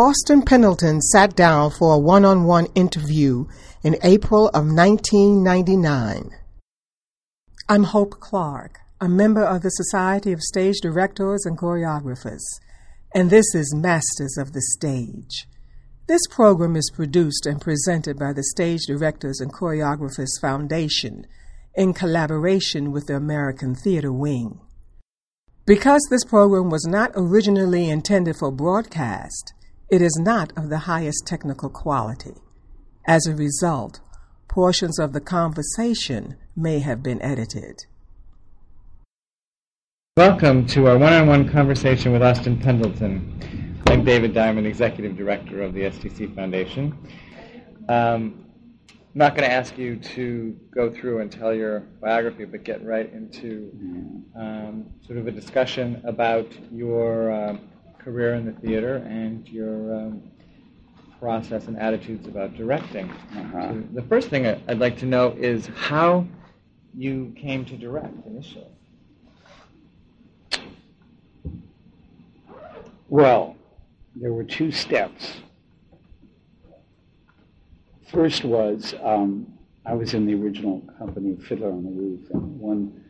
Austin Pendleton sat down for a one on one interview in April of 1999. I'm Hope Clark, a member of the Society of Stage Directors and Choreographers, and this is Masters of the Stage. This program is produced and presented by the Stage Directors and Choreographers Foundation in collaboration with the American Theater Wing. Because this program was not originally intended for broadcast, it is not of the highest technical quality. As a result, portions of the conversation may have been edited. Welcome to our one-on-one conversation with Austin Pendleton. I'm David Diamond, Executive Director of the SDC Foundation. Um, I'm not going to ask you to go through and tell your biography, but get right into um, sort of a discussion about your uh, career in the theater and your um, process and attitudes about directing. Uh-huh. So the first thing I'd like to know is how you came to direct initially. Well, there were two steps. First was um, I was in the original company of Fiddler on the Roof, and one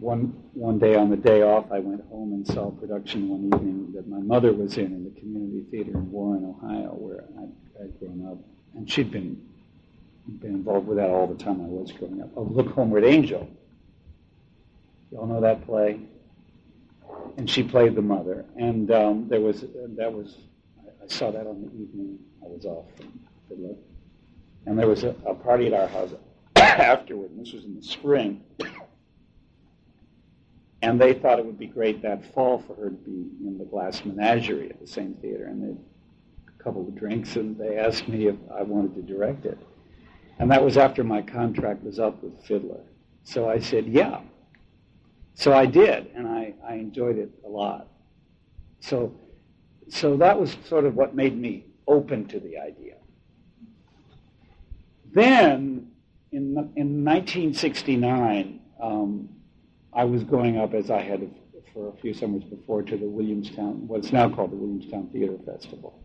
one one day on the day off, I went home and saw a production one evening that my mother was in in the community theater in Warren, Ohio, where I'd, I'd grown up, and she'd been been involved with that all the time I was growing up. Of Look Homeward Angel. Y'all know that play? and she played the mother. And um, there was that was I saw that on the evening I was off from and there was a, a party at our house afterward. And this was in the spring, and they thought it would be great that fall for her to be in the Glass Menagerie at the same theater. And they a couple of drinks, and they asked me if I wanted to direct it. And that was after my contract was up with Fiddler. So I said, yeah. So I did, and I, I enjoyed it a lot. So, so that was sort of what made me open to the idea. Then, in, in 1969, um, I was going up, as I had for a few summers before, to the Williamstown, what's now called the Williamstown Theater Festival.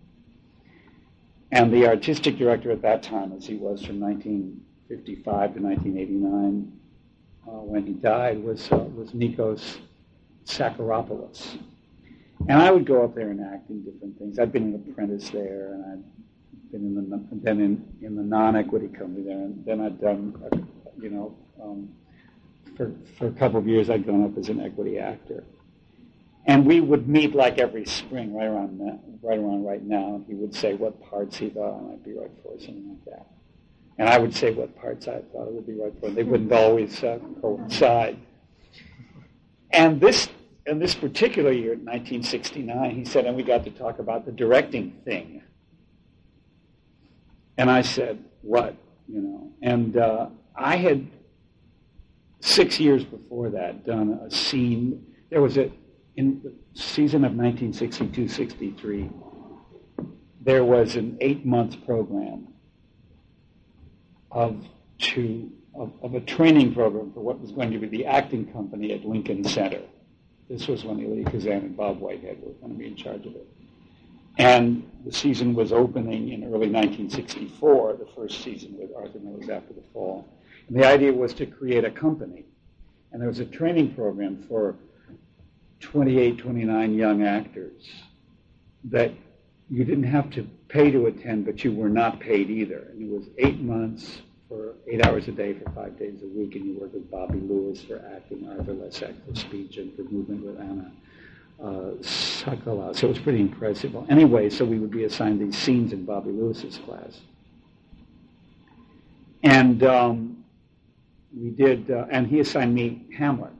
And the artistic director at that time, as he was from 1955 to 1989, uh, when he died was uh, was Nikos Psacharopoulos. And I would go up there and act in different things. I'd been an apprentice there, and I'd been in the then in, in the non-equity company there, and then I'd done, uh, you know, um, for for a couple of years I'd gone up as an equity actor. And we would meet like every spring, right around that, right around right now. And he would say what parts he thought I might be right for, something like that and I would say what parts I thought it would be right for. They wouldn't always uh, coincide. And this, in this particular year, 1969, he said, and we got to talk about the directing thing. And I said, what? You know, and uh, I had six years before that done a scene. There was a in the season of 1962-63. There was an eight-month program of to of, of, a training program for what was going to be the acting company at Lincoln Center. This was when Elia Kazan and Bob Whitehead were going to be in charge of it. And the season was opening in early 1964, the first season with Arthur Miller's After the Fall. And the idea was to create a company. And there was a training program for 28, 29 young actors that you didn't have to pay to attend, but you were not paid either. And it was eight months for eight hours a day for five days a week, and you worked with Bobby Lewis for acting, Arthur Lessac for speech, and for movement with Anna uh, Sokolow. So it was pretty impressive. Well, anyway, so we would be assigned these scenes in Bobby Lewis's class. And um, we did, uh, and he assigned me Hamlet.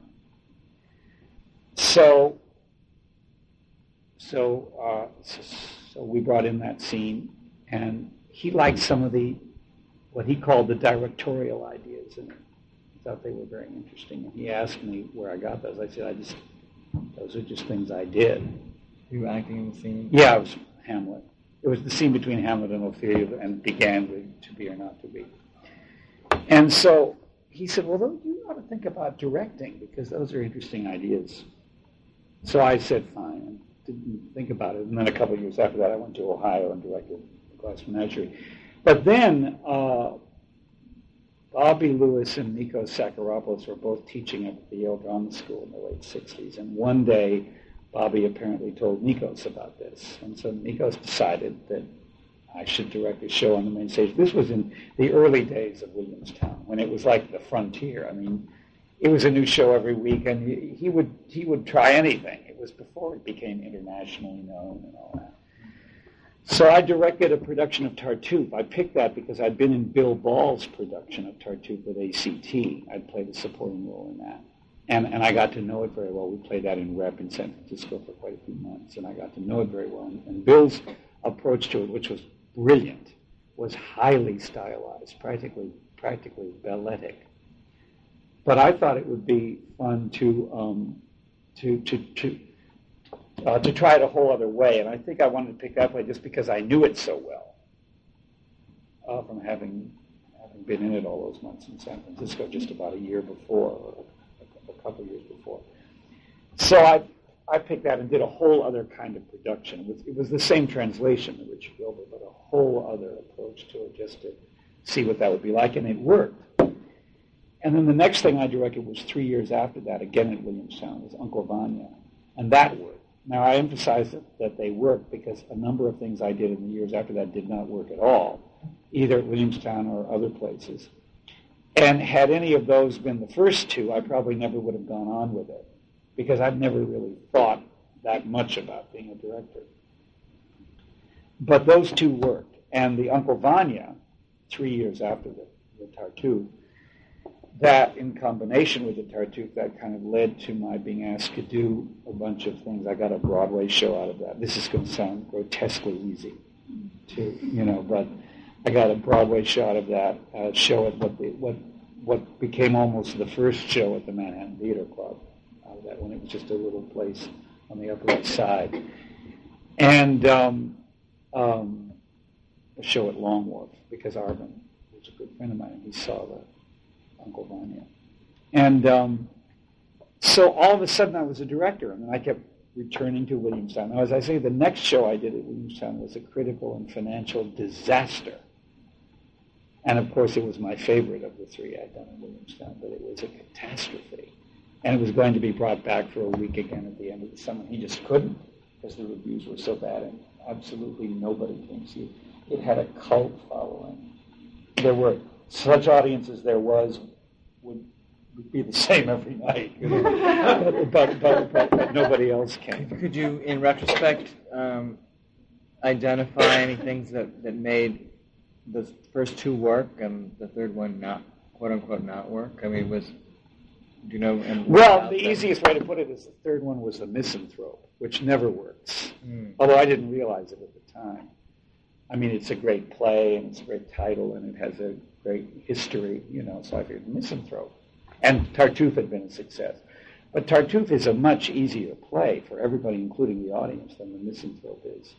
So, so, uh, so we brought in that scene, and he liked some of the what he called the directorial ideas, and he thought they were very interesting. And he asked me where I got those. I said, I just those are just things I did. You were acting in the scene? Yeah, it was Hamlet. It was the scene between Hamlet and Ophelia, and began with "To Be or Not to Be." And so he said, "Well, you ought to think about directing because those are interesting ideas." So I said, "Fine." didn't think about it. And then a couple of years after that, I went to Ohio and directed the Glass Menagerie. But then uh, Bobby Lewis and Nikos Psacharopoulos were both teaching at the Yale Drama School in the late 60s. And one day, Bobby apparently told Nikos about this. And so Nikos decided that I should direct a show on the main stage. This was in the early days of Williamstown, when it was like the frontier. I mean, it was a new show every week, and he, he would he would try anything. It was before it became internationally known and all that. So I directed a production of Tartuffe. I picked that because I'd been in Bill Ball's production of Tartuffe with ACT. I'd played a supporting role in that. And, and I got to know it very well. We played that in Rep in San Francisco for quite a few months, and I got to know it very well. And, and Bill's approach to it, which was brilliant, was highly stylized, practically practically balletic. But I thought it would be fun to um, to to to uh, to try it a whole other way, and I think I wanted to pick that play just because I knew it so well uh, from having having been in it all those months in San Francisco just about a year before, or a, a couple years before. So I I picked that and did a whole other kind of production. It was, it was the same translation of Richard Wilbur, but a whole other approach to it just to see what that would be like, and it worked. And then the next thing I directed was three years after that, again at Williamstown, was Uncle Vanya, and that worked. Now I emphasize that, that they worked because a number of things I did in the years after that did not work at all, either at Williamstown or other places. And had any of those been the first two, I probably never would have gone on with it because I've never really thought that much about being a director. But those two worked. And the Uncle Vanya, three years after the, the Tartuffe, that in combination with the Tartuffe, that kind of led to my being asked to do a bunch of things. I got a Broadway show out of that. This is going to sound grotesquely easy to, you know, but I got a Broadway show out of that, uh, show at what, the, what, what became almost the first show at the Manhattan Theater Club that when it was just a little place on the Upper East Side. And um, um, a show at Long Wharf because Arvin was a good friend of mine he saw the Uncle Vanya. And um, so all of a sudden I was a director and I kept returning to Williamstown. Now, as I say, the next show I did at Williamstown was a critical and financial disaster. And of course, it was my favorite of the three I'd done in Williamstown, but it was a catastrophe and it was going to be brought back for a week again at the end of the summer. He just couldn't because the reviews were so bad, and absolutely nobody came to see it. It had a cult following. There were such audiences there was would be the same every night, but, but, but, but, nobody else came. Could you, in retrospect, um, identify any things that, that made the first two work and the third one not, quote unquote, not work? I mean, was you know? well, the easiest way to put it is the third one was the misanthrope, which never works. Mm. Although I didn't realize it at the time. I mean, it's a great play and it's a great title and it has a great history, you know. So I figured misanthrope, and Tartuffe had been a success. But Tartuffe is a much easier play for everybody, including the audience, than the misanthrope is.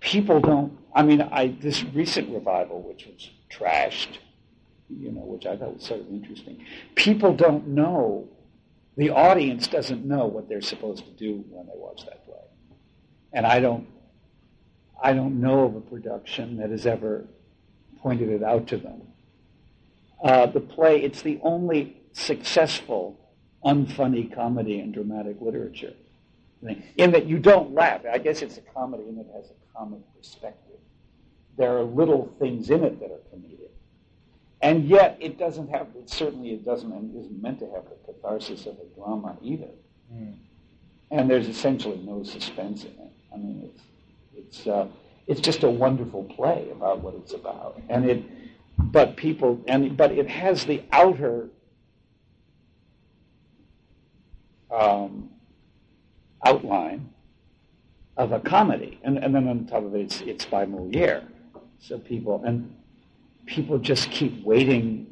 People don't. I mean, I this recent revival, which was trashed you know, which I thought was sort of interesting. People don't know, the audience doesn't know what they're supposed to do when they watch that play. And I don't, I don't know of a production that has ever pointed it out to them. Uh, the play, it's the only successful unfunny comedy in dramatic literature. In that you don't laugh. I guess it's a comedy and it has a comic perspective. There are little things in it that are comedic and yet, it doesn't have, it certainly it doesn't and isn't meant to have the catharsis of a drama either. Mm. And there's essentially no suspense in it. I mean, it's, it's, uh, it's just a wonderful play about what it's about. And it, but people, and, but it has the outer um, outline of a comedy. And, and then on top of it, it's, it's by Moliere. So people, and people just keep waiting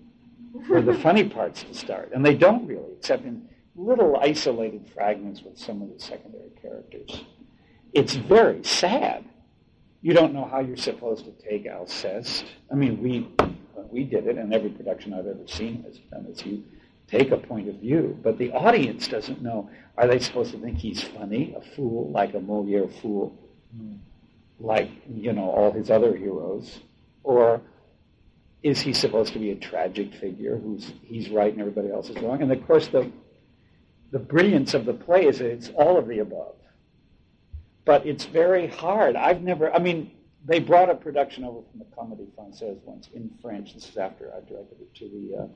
for the funny parts to start. And they don't really, except in little isolated fragments with some of the secondary characters. It's very sad. You don't know how you're supposed to take Alceste. I mean, we we did it, and every production I've ever seen has done this. You take a point of view, but the audience doesn't know. Are they supposed to think he's funny, a fool, like a Moliere fool, mm. like, you know, all his other heroes? Or is he supposed to be a tragic figure who's he's right and everybody else is wrong? And of course, the the brilliance of the play is it's all of the above. But it's very hard. I've never. I mean, they brought a production over from the Comédie Française once in French. This is after I directed it to the uh,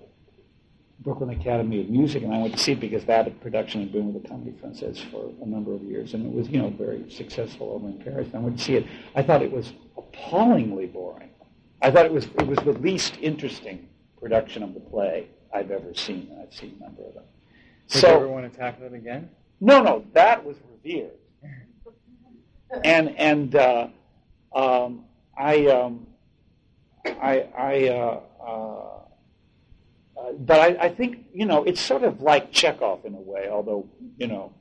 Brooklyn Academy of Music, and I went to see it because that production had been with the Comédie Française for a number of years, and it was, you know, very successful over in Paris. And I went to see it. I thought it was appallingly boring. I thought it was it was the least interesting production of the play I've ever seen. I've seen a number of them. Would so, you ever want to tackle it again? No, no, that was revered. and and uh, um, I um, I I. Uh, uh, uh, but I, I, think you know it's sort of like Chekhov in a way, although you know.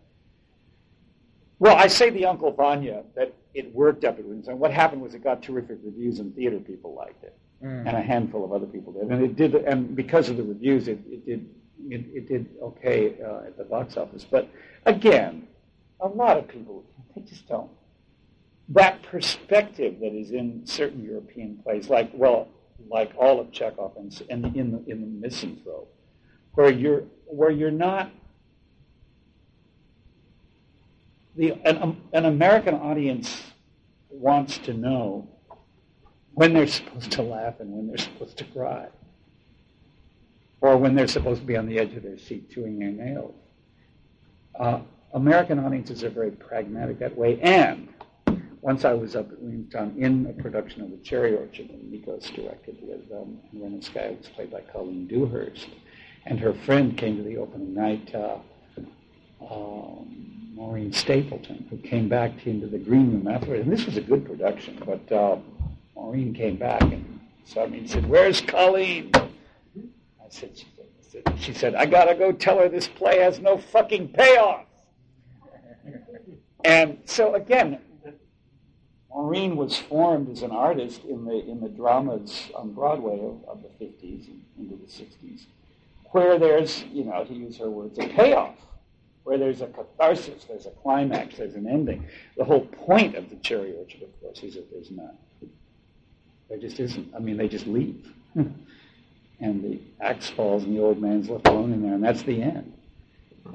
Well, I say the Uncle Vanya that it worked up at Williamstown. What happened was it got terrific reviews and theater people liked it, mm. and a handful of other people did, and it did. And because of the reviews, it, it did it, it, did okay uh, at the box office. But again, a lot of people they just don't. That perspective that is in certain European plays, like well, like all of Chekhov and, and in the in the Misanthrope, where you're where you're not the an, um, an American audience wants to know when they're supposed to laugh and when they're supposed to cry, or when they're supposed to be on the edge of their seat chewing their nails. Uh, American audiences are very pragmatic that way, and once I was up at Williamstown in a production of The Cherry Orchard that Nikos directed with um, Ranevskaya was played by Colleen Dewhurst. And her friend came to the opening night, uh, um, Maureen Stapleton, who came back into the green room afterwards. And this was a good production, but uh, Maureen came back and saw me and said, Where's Colleen? I said, she said, she said, I gotta go tell her this play has no fucking payoff. And so again, Maureen was formed as an artist in the in the dramas on Broadway of, of the 50s and into the 60s, where there's, you know, to use her words, a payoff, where there's a catharsis, there's a climax, there's an ending. The whole point of the Cherry Orchard, of course, is that there's none. There just isn't. I mean, they just leave. and the axe falls and the old man's left alone in there, and that's the end.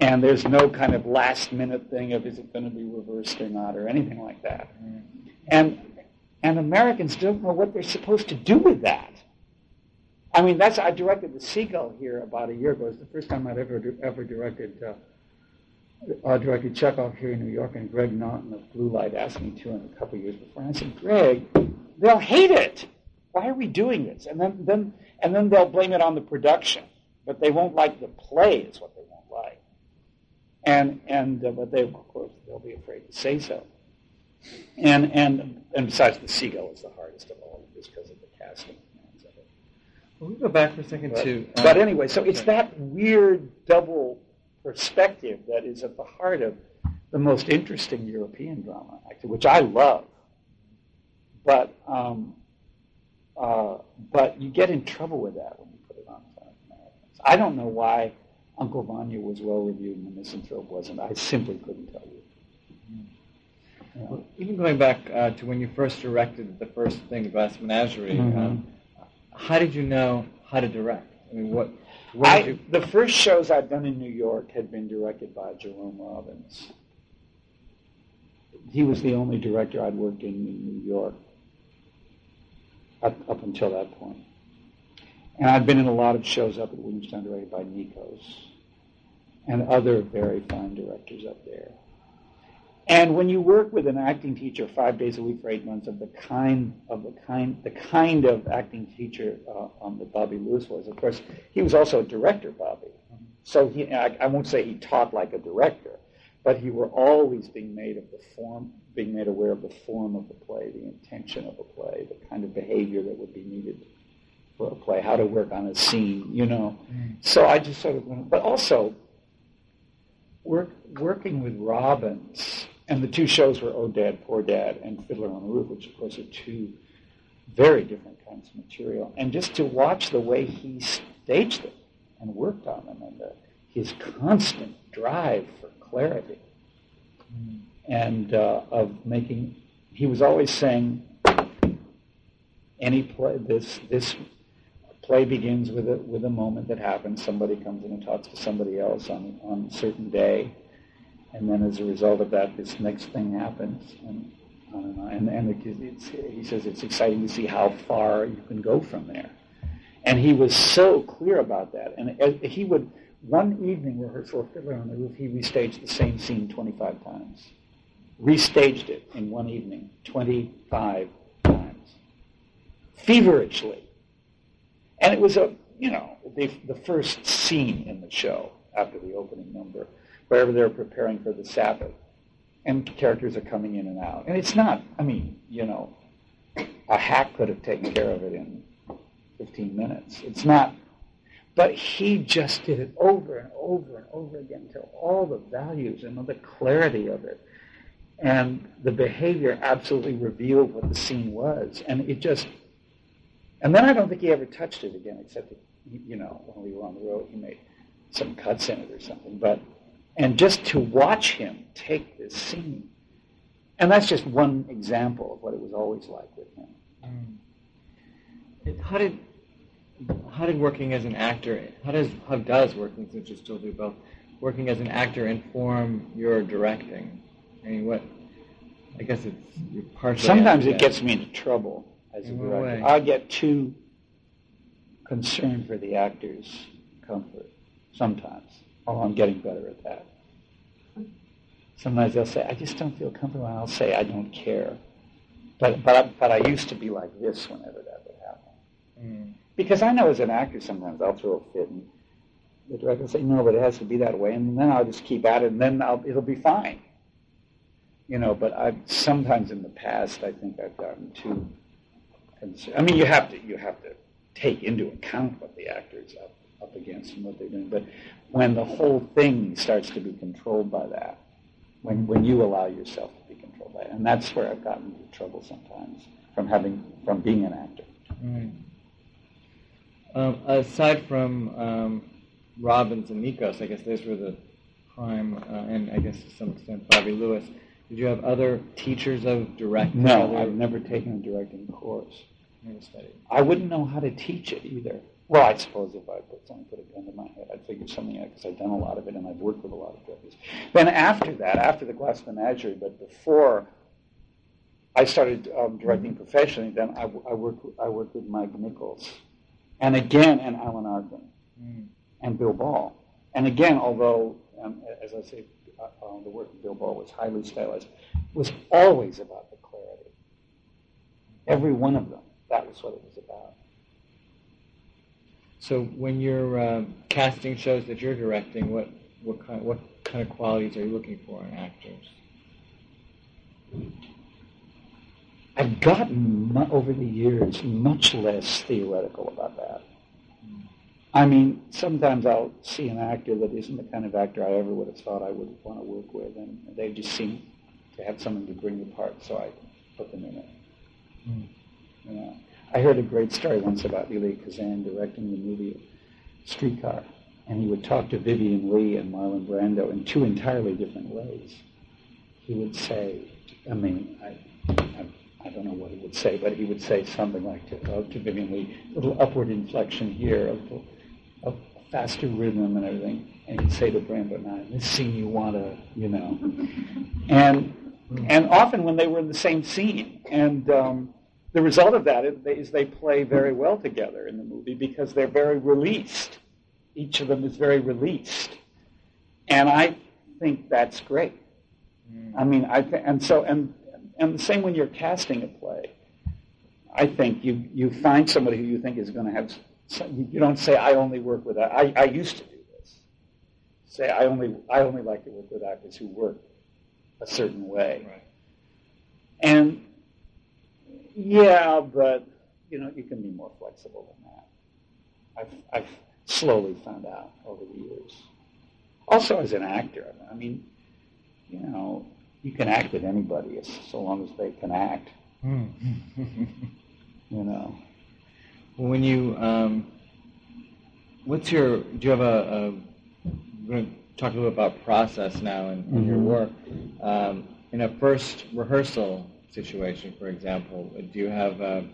And there's no kind of last minute thing of is it going to be reversed or not or anything like that. And, and Americans don't know what they're supposed to do with that. I mean, that's I directed the Seagull here about a year ago. It was the first time I'd ever ever directed uh, uh, directed Chekhov here in New York, and Greg Naughton of Blue Light asked me to in a couple of years before. And I said, Greg, they'll hate it. Why are we doing this? And then, then and then they'll blame it on the production, but they won't like the play. Is what they won't like. And and uh, but they of course they'll be afraid to say so. And, and, and besides, the seagull is the hardest of all just because of the casting. Well, we go back for a second but, too. Um, but anyway, so it's that weird double perspective that is at the heart of the most interesting European drama, actually, which I love. But um, uh, but you get in trouble with that when you put it on Americans. I don't know why Uncle Vanya was well reviewed and The Misanthrope wasn't. I simply couldn't tell you. Well, even going back uh, to when you first directed the first thing, Glass Menagerie, mm-hmm. um, how did you know how to direct? I mean, what? I, you... The first shows I'd done in New York had been directed by Jerome Robbins. He was the only director I'd worked in in New York up, up until that point. And I'd been in a lot of shows up at Williamstown directed by Nikos and other very fine directors up there. And when you work with an acting teacher five days a week for eight months of the kind of the kind the kind of acting teacher uh, um, that Bobby Lewis was, of course, he was also a director, Bobby. So he, I, I won't say he taught like a director, but he were always being made of the form, being made aware of the form of the play, the intention of the play, the kind of behavior that would be needed for a play, how to work on a scene, you know. Mm. So I just sort of went, but also work, working with Robbins and the two shows were Oh Dad, Poor Dad and Fiddler on the Roof, which of course are two very different kinds of material. And just to watch the way he staged them, and worked on them, and the, his constant drive for clarity mm. and uh, of making. He was always saying, "Any play, this this play begins with a with a moment that happens. Somebody comes in and talks to somebody else on on a certain day, and then as a result of that, this next thing happens." And, and, and he says it's exciting to see how far you can go from there. And he was so clear about that. And he would, one evening rehearsal Fiddler on the Roof, he restaged the same scene 25 times. Restaged it in one evening 25 times. Feverishly. And it was a, you know, the, the first scene in the show after the opening number, wherever they're preparing for the Sabbath. And characters are coming in and out. And it's not, I mean, you know, a hack could have taken care of it in 15 minutes. It's not. But he just did it over and over and over again until all the values and the clarity of it and the behavior absolutely revealed what the scene was. And it just, and then I don't think he ever touched it again, except that, you know, when we were on the road, he made some cuts in it or something. But, and just to watch him take this scene, and that's just one example of what it was always like with him. Mm. How did how did working as an actor, how does how does working since you still do both, working as an actor inform your directing? I mean, what? I guess it's you're partially. Sometimes it gets me into trouble as In a director. I get too concerned for the actor's comfort. Sometimes, oh, I'm getting better at that. Sometimes they'll say, "I just don't feel comfortable," and I'll say, "I don't care." But but I, but I used to be like this whenever that would happen. Mm. Because I know as an actor sometimes I'll throw a fit and the director will say, no, but it has to be that way. And then I'll just keep at it and then I'll, it'll be fine. You know, but I've sometimes in the past I think I've gotten too concerned. I mean, you have to, you have to take into account what the actor is up, up against and what they're doing. But when the whole thing starts to be controlled by that, when, when you allow yourself to be controlled by it, and that's where I've gotten into trouble sometimes from having, from being an actor. Mm. Um, aside from um, Robbins and Nikos, I guess those were the prime, uh, and I guess to some extent Bobby Lewis. Did you have other teachers of directing? No. I've never taken a directing course. I wouldn't know how to teach it either. Well, I suppose if I put something, put a gun to my head, I'd figure something out because I've done a lot of it and I've worked with a lot of directors. Then after that, after the Glass Menagerie, but before I started um, directing professionally, then I, I, worked, I worked with Mike Nichols and again, and Alan Arkin, mm. and Bill Ball. And again, although, um, as I say, uh, uh, the work of Bill Ball was highly stylized, was always about the clarity. Every one of them, that was what it was about. So when you're uh, casting shows that you're directing, what, what, kind, what kind of qualities are you looking for in actors? I've gotten over the years much less theoretical about that. I mean, sometimes I'll see an actor that isn't the kind of actor I ever would have thought I would want to work with, and they just seem to have something to bring the part, so I put them in it. Mm. You know, I heard a great story once about Elia Kazan directing the movie Streetcar, and he would talk to Vivien Leigh and Marlon Brando in two entirely different ways. He would say, I mean, I, I'm I don't know what he would say, but he would say something like to, uh, to Vivien Leigh, a little upward inflection here, a, little, a faster rhythm and everything. And he'd say to Brando, now, this scene you want to, you know. And, and often when they were in the same scene. And um, the result of that is they play very well together in the movie because they're very released. Each of them is very released. And I think that's great. Mm. I mean, I th- and so and and the same when you're casting a play. I think you, you find somebody who you think is going to have, some, you don't say, I only work with, I, I used to do this. Say, I only, I only like to work with actors who work a certain way. Right. And yeah, but you know, you can be more flexible than that. I've, I've slowly found out over the years. Also, as an actor, I mean, you know, you can act with anybody so long as they can act. Mm. you know. When you um, what's your? Do you have a? a we're going to talk a little about process now in, in your work. Um, in a first rehearsal situation, for example, do you have a,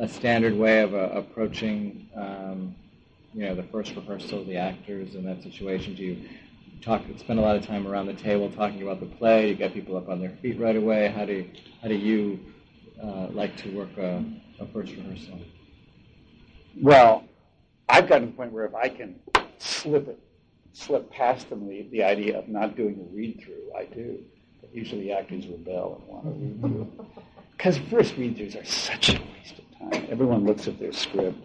a standard way of uh, approaching, um, you know, the first rehearsal, of the actors in that situation? Do you talk, spend a lot of time around the table talking about the play? You get people up on their feet right away. How do how do you uh, like to work a, a first rehearsal? Well, I've gotten to the point where if I can slip it, slip past them the, the idea of not doing a read through, I do. But usually the actors rebel and want to read through. Because first read throughs are such a waste of time. Everyone looks at their script,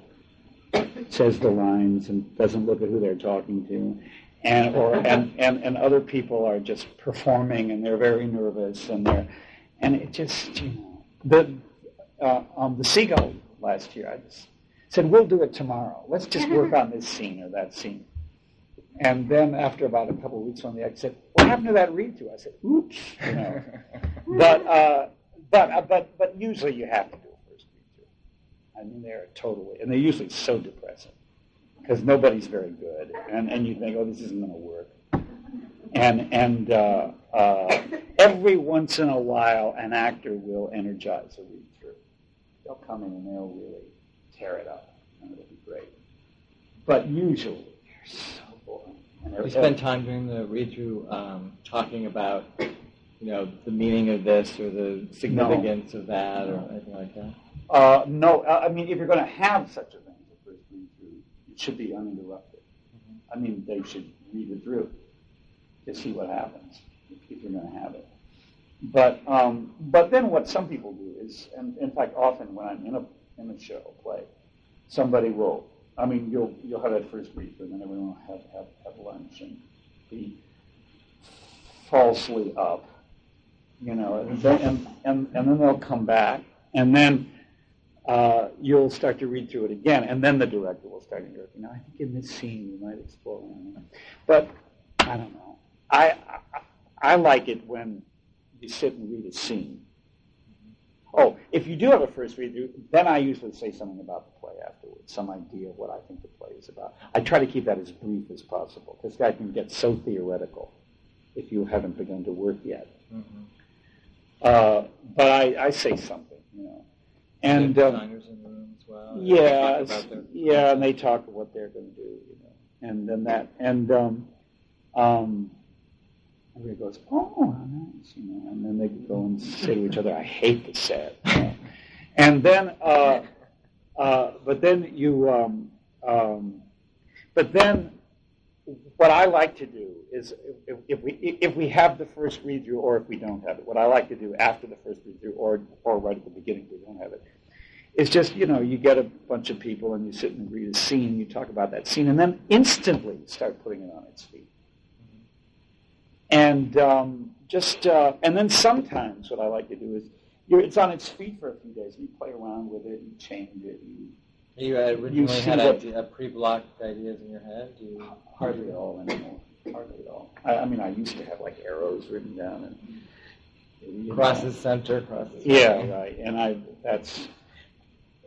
says the lines, and doesn't look at who they're talking to. And, or, and, and, and other people are just performing and they're very nervous and they're, and it just, you know, the, uh, um, the seagull last year, I just said, we'll do it tomorrow. Let's just work on this scene or that scene. And then after about a couple of weeks on the act, said, what happened to that read through? I said, oops, you know. but, uh, but, uh, but, but usually you have to do a first read through. I mean, they're totally, and they're usually so depressing because nobody's very good. And, and you think, oh, this isn't going to work. And, and uh, uh, every once in a while, an actor will energize a read through. They'll come in and they'll really tear it up, and it'll be great. But usually, they're so Do they're- you spend time during the read through um, talking about, you know, the meaning of this or the significance of that or anything like that? Uh, no, uh, I mean, if you're going to have such a thing first read through, it should be uninterrupted. I mean, they should read it through to see what happens if, if you're going to have it. But um, but then what some people do is, and in fact, often when I'm in a in a show play, somebody will. I mean, you'll you'll have that first read and then everyone will have, have have lunch and be falsely up, you know, and then, and, and, and then they'll come back, and then uh, you'll start to read through it again, and then the director will start to go, you know, I think in this scene you might explore. But I don't know. I, I I like it when you sit and read a scene. Oh, if you do have a first read through, then I usually say something about the play afterwards, some idea of what I think the play is about. I try to keep that as brief as possible because that can get so theoretical if you haven't begun to work yet. Uh, but I, I say something, you know. And um, designers in the room as well. Yeah, their- yeah, and they talk of what they're going to do, you know, and then that, and um, um, everybody goes, oh, nice, you know, and then they go and say to each other, I hate the set, and then, uh, uh, but then you, um, um, but then what I like to do is if, if we if we have the first read through or if we don't have it, what I like to do after the first read through or or right at the beginning if we don't have it, is just you know you get a bunch of people and you sit and read a scene, you talk about that scene, and then instantly start putting it on its feet. And um, just uh, and then sometimes what I like to do is you're, it's on its feet for a few days, and you play around with it, you change it, you You originally see had idea, pre-blocked ideas in your head. Do you, Hardly at all anymore. Hardly at all. I, I mean, I used to have like arrows written down and you know. crosses center, crosses. Yeah, center. right. And I that's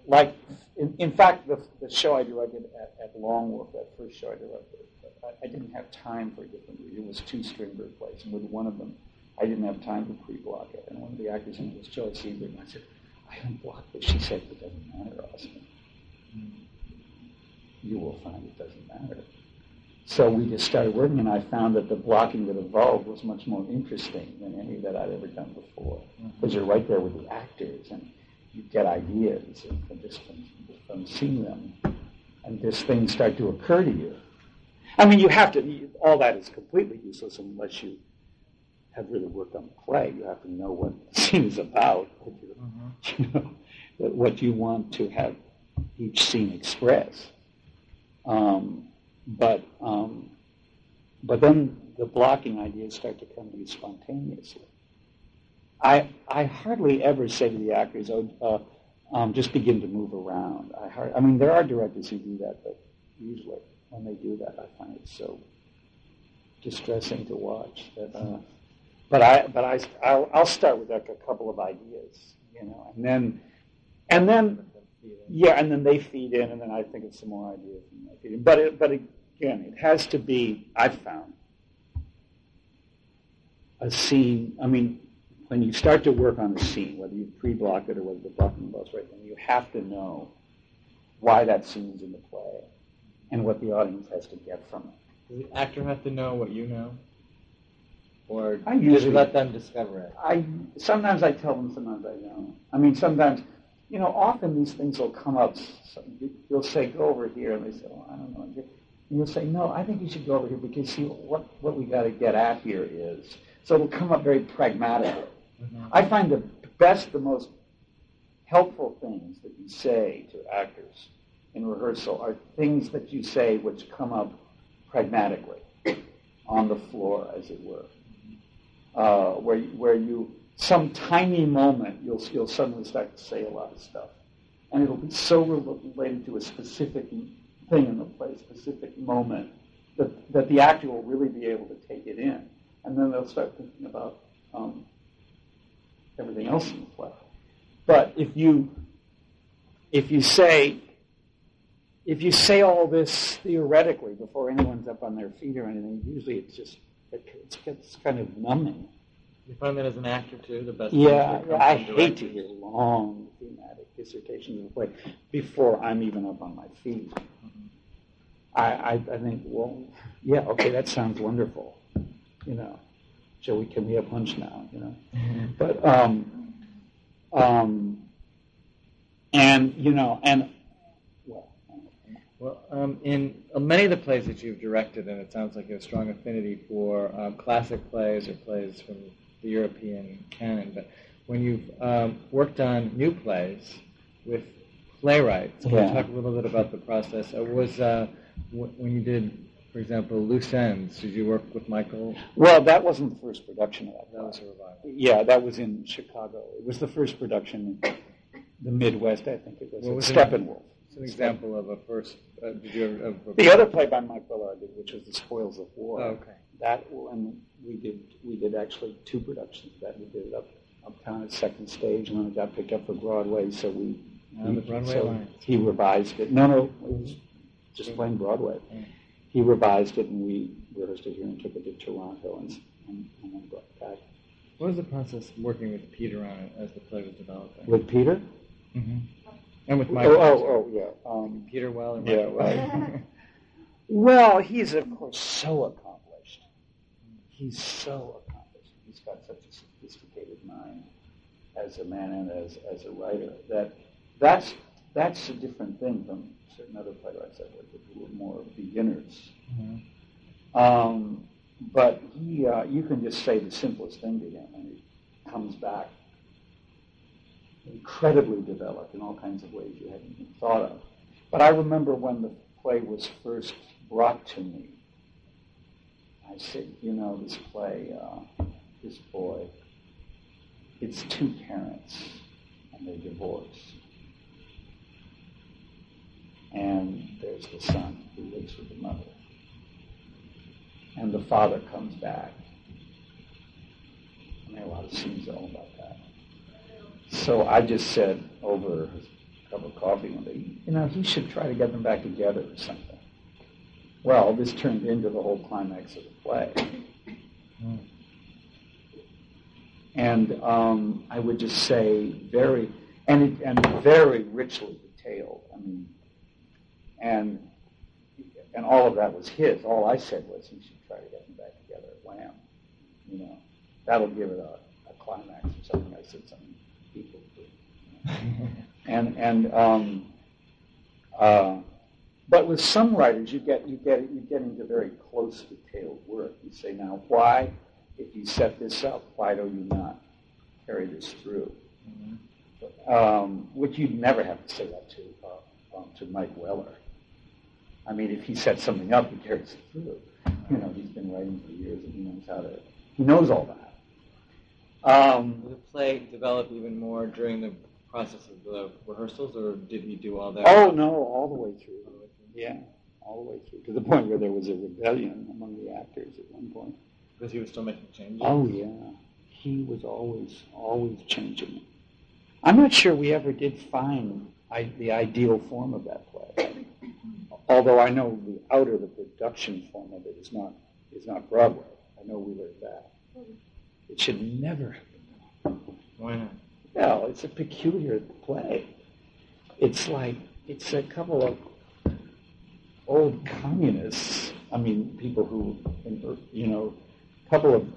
like in, in fact the the show I directed at, at Long that first show I directed, I, I didn't have time for a different read. It was two Strindberg plays, and with one of them, I didn't have time to pre-block it. And one of the actors in it was Joyce Seaberg, and I said, I unblocked it. She said, it doesn't matter, Austin. Hmm. You will find it doesn't matter. So we just started working, and I found that the blocking that evolved was much more interesting than any that I'd ever done before. Mm-hmm. Because you're right there with the actors, and you get ideas and from just from, from seeing them, and just things start to occur to you. I mean, you have to. All that is completely useless unless you have really worked on the play. You have to know what the scene is about. What you, you know, what you want to have each scene express. Um, but um, but then the blocking ideas start to come to you spontaneously. I I hardly ever say to the actors, "Oh, uh, um, just begin to move around." I hard, I mean, there are directors who do that, but usually when they do that, I find it so distressing to watch. That, uh, but I but I I'll, I'll start with like a couple of ideas, you know, and then and then Yeah, and then they feed in, and then I think of some more ideas. But it, but again, it has to be. I've found a scene. I mean, when you start to work on a scene, whether you pre-block it or whether the blocking involves right, then you have to know why that scene is in the play and what the audience has to get from it. Does the actor have to know what you know? Or I usually- let them discover it? I sometimes I tell them, sometimes I don't. I mean, sometimes, you know, often these things will come up. You'll say, "Go over here," and they say, "Oh, I don't know." And you'll say, "No, I think you should go over here because see what what we got to get at here is." So it'll come up very pragmatically. Mhm. I find the best, the most helpful things that you say to actors in rehearsal are things that you say which come up pragmatically on the floor, as it were, uh, where where you some tiny moment you'll you'll suddenly start to say a lot of stuff, and it'll be so related to a specific thing in the play, specific moment that that the actor will really be able to take it in, and then they'll start thinking about. Um, everything else in the play. But if you if you say if you say all this theoretically before anyone's up on their feet or anything, usually it's just it, it's, it's kind of numbing. You find that as an actor too, the best. Yeah, I hate to hear long thematic dissertations of play before I'm even up on my feet. I, I, I think, well, yeah, okay, that sounds wonderful. You know, shall we? Can we have lunch now? You know. But um, um, and you know, and Well, um, in uh, many of the plays that you've directed, and it sounds like you have a strong affinity for um, classic plays or plays from the European canon, but when you've um, worked on new plays with playwrights, can Yeah. you talk a little bit about the process? Uh, was uh, w- when you did, for example, Loose Ends, did you work with Michael? well, that wasn't the first production of that. That was a revival. Yeah, that was in Chicago. It was the first production in the Midwest, I think it was. What at was it? It's an example of a first. Uh, did you ever? Of a, The other play by Mike Weller, which was The Spoils of War. Oh, okay. That and we did we did actually two productions of that. We did it up uptown at Second Stage, and then it got picked up for Broadway. So we On the Broadway so line. he revised it. No, no, it was just playing Broadway. Mm. He revised it, and we rehearsed it here and took it to Toronto, and and, and then brought it back What was the process working with Peter on it as the play was developing? with Peter. hmm And with Oh, oh, oh, yeah. Um, Peter Well and Yeah, right. Well, he's of course so accomplished. He's so accomplished. He's got such a sophisticated mind as a man and as, as a writer that that's that's a different thing from certain other playwrights I've worked with who are more beginners. Mhm. Um, but he, uh, you can just say the simplest thing to him, and he comes back incredibly developed in all kinds of ways you hadn't even thought of. But I remember when the play was first brought to me, I said, you know, this play, uh, this boy, it's two parents, and they divorce. And there's the son who lives with the mother. And the father comes back. And there are a lot of scenes all about that. So I just said over a cup of coffee one day, you know, he should try to get them back together or something. Well, this turned into the whole climax of the play. Mm. And um, I would just say very, and, it, and very richly detailed. I mean, and and all of that was his. All I said was he should try to get them back together Wham. You know, that'll give it a, a climax or something. I said something. And and um, uh, but with some writers, you get you get you get into very close, detailed work. You say, now, why, if you set this up, why do you not carry this through? Um, which you'd never have to say that to uh, um, to Mike Weller. I mean, if he sets something up, he carries it through. You know, he's been writing for years, and he knows how to. He knows all that. Um, Did the play develop even more during the process of the rehearsals, or did he do all that? oh no, all the way through. Yeah, all the way through to the point where there was a rebellion among the actors at one point. Because he was still making changes. Oh yeah, he was always always changing. I'm not sure we ever did find I, the ideal form of that play. Although I know the outer, the production form of it is not is not Broadway. I know we learned that. It should never have been done. Why not? Well, it's a peculiar play. It's like it's a couple of old communists. I mean, people who, you know, a couple of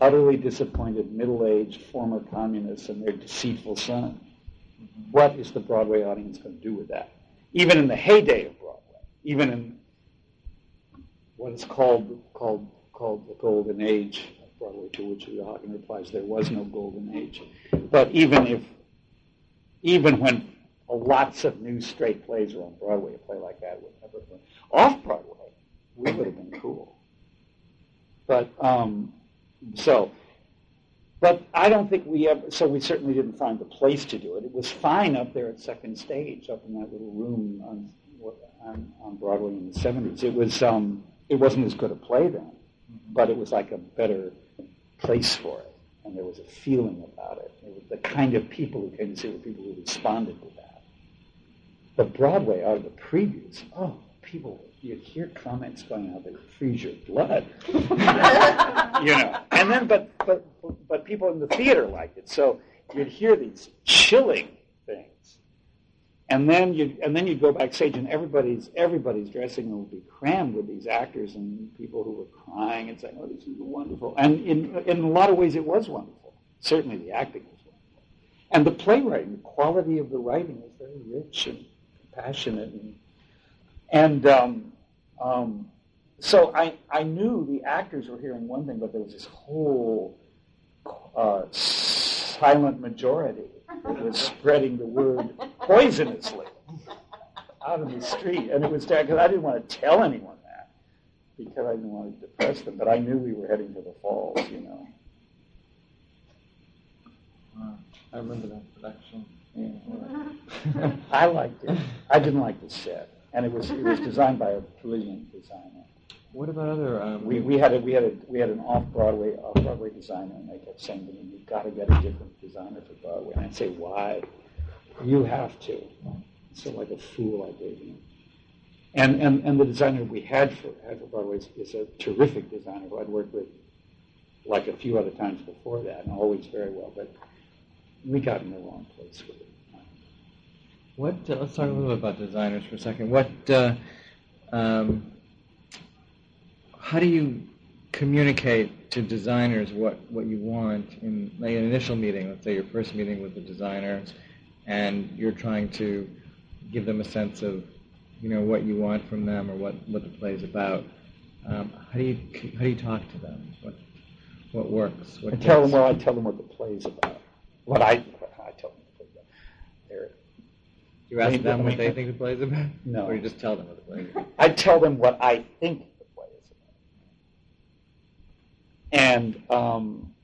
utterly disappointed middle-aged former communists and their deceitful son. Mm-hmm. What is the Broadway audience going to do with that? Even in the heyday of Broadway, even in what is called called called the golden age Broadway, to which Hawken replies, there was no golden age. But even if, even when lots of new straight plays were on Broadway, a play like that would never been off Broadway, we would have been cool. But um, so, but I don't think we ever. So we certainly didn't find the place to do it. It was fine up there at Second Stage, up in that little room on on, on Broadway in the '70s. It was um, it wasn't as good a play then, but it was like a better place for it, and there was a feeling about it. It was the kind of people who came to see were people who responded to that. But Broadway, out of the previews, oh, people you'd hear comments going out that freeze your blood. you know. And then but but but people in the theater liked it. So you'd hear these chilling. And then you and then you'd go backstage and everybody's everybody's dressing room would be crammed with these actors and people who were crying and saying, Oh, this is wonderful. And in in a lot of ways it was wonderful. Certainly the acting was wonderful. And the playwriting, the quality of the writing was very rich and passionate and and um, um, so I, I knew the actors were hearing one thing, but there was this whole uh, silent majority that was spreading the word poisonously out in the street. And it was because I didn't want to tell anyone that because I didn't want to depress them, but I knew we were heading to the falls, you know. I remember that production. Yeah. I liked it. I didn't like the set and it was it was designed by a brilliant designer. What about other? Um, we, we had a, we had a, we had an off Broadway off Broadway designer, and they kept saying to me, "You've got to get a different designer for Broadway." And I'd say, "Why? You have to." So like a fool, I gave him. And and and the designer we had for had for Broadway is, is a terrific designer who I'd worked with like a few other times before that, and always very well. But we got in the wrong place with it. What? Uh, let's talk a little bit about designers for a second. What? Uh, um, how do you communicate to designers what, what you want in like an initial meeting? Let's say your first meeting with the designers, and you're trying to give them a sense of you know what you want from them or what, what the play is about. Um, how do you how do you talk to them? What what works? What I tell them well. I tell them what the play is about. What I I tell them they're you ask them what they think the play is about? No. Or you just tell them what the play is about? I tell them what I think the play is about. And um,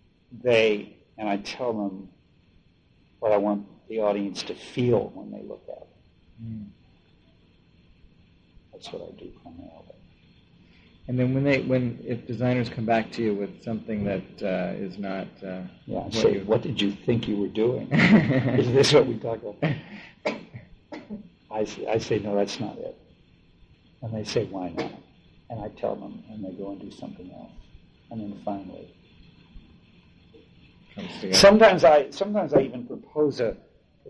they, and I tell them what I want the audience to feel when they look at it. Mm. That's what I do primarily. And then when they, when if designers come back to you with something that uh, is not, uh, yeah, what, say, you, what did you think you were doing? is this what we talk about? I say, I say, no, that's not it. And they say, why not? And I tell them, and they go and do something else. And then finally, sometimes I sometimes I even propose a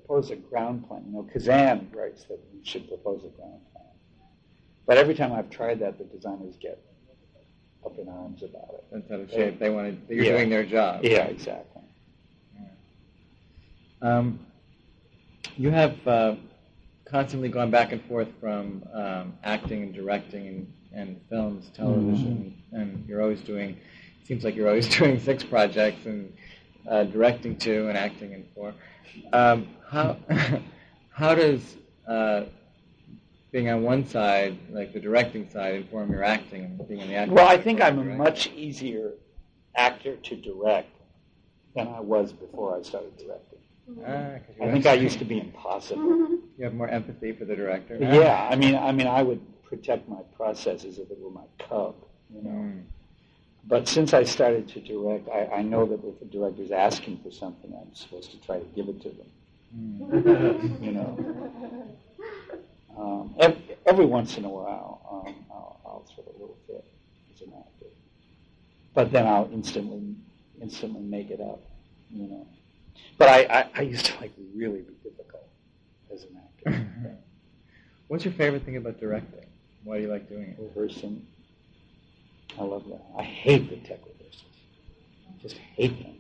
propose a ground plan. You know, Kazan writes that you should propose a ground plan. But every time I've tried that, the designers get up in arms about it. That's out of shape. They want to. You're yeah. doing their job. Yeah, exactly. Yeah. Um, you have uh, constantly going back and forth from um, acting and directing and, and films, television, mm-hmm. and you're always doing. It seems like you're always doing six projects and uh, directing to and acting in for. Um, how how does uh, being on one side, like the directing side, inform your acting and being in the acting? Well, I think I'm a much easier actor to direct than I was before I started directing. Ah, I think I used to be impossible. You have more empathy for the director. Yeah, I mean, I mean, I would protect my processes if it were my cub, you know. Mm. But since I started to direct, I, I know that if a director's asking for something, I'm supposed to try to give it to them. Mm. you know, every once in a while, um, I'll, I'll throw a little fit as an actor, but then I'll instantly instantly make it up, you know. But I, I, I used to like really be difficult as an actor. What's your favorite thing about directing? Why do you like doing it? Rehearsing. I love that. I hate the tech rehearsals. I just hate them.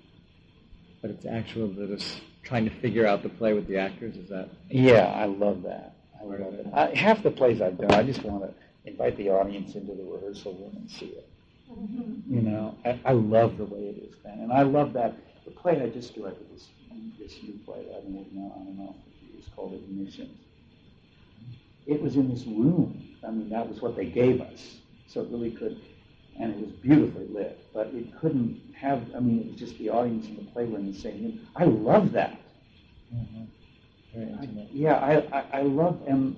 But it's actual that is trying to figure out the play with the actors. Is that? Yeah, I love that. I love it. I, half the plays I've done, I just want to invite the audience into the rehearsal room and see it. Mm-hmm. You know, I, I love the way it is done, and I love that the play I just directed this this new play that I've been working on on and off for years called Ignitions. It was in this room. I mean, that was what they gave us, so it really could, and it was beautifully lit. But it couldn't have. I mean, it was just the audience in the playroom were in the same room. I love that. Mm-hmm. I, yeah, I, I, I love and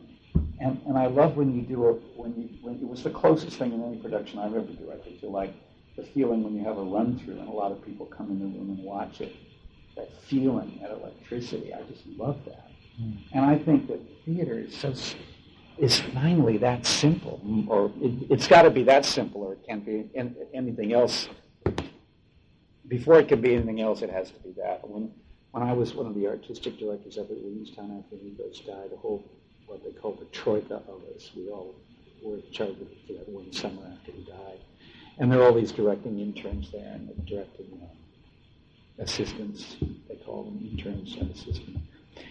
and, and I love when you do it when you when it was the closest thing in any production I've ever directed to like the feeling when you have a run through and a lot of people come in the room and watch it. That feeling, that electricity, I just love that. Mm. And I think that theater is so is finally that simple, or it, has got to be that simple, or it can't be anything else. Before it can be anything else, it has to be that. When when I was one of the artistic directors up at Williamstown after first died, the whole what they call the troika of us. We all were in charge of it together one summer after he died. And there are all these directing interns there and the directing uh, assistants, they call them interns and assistants.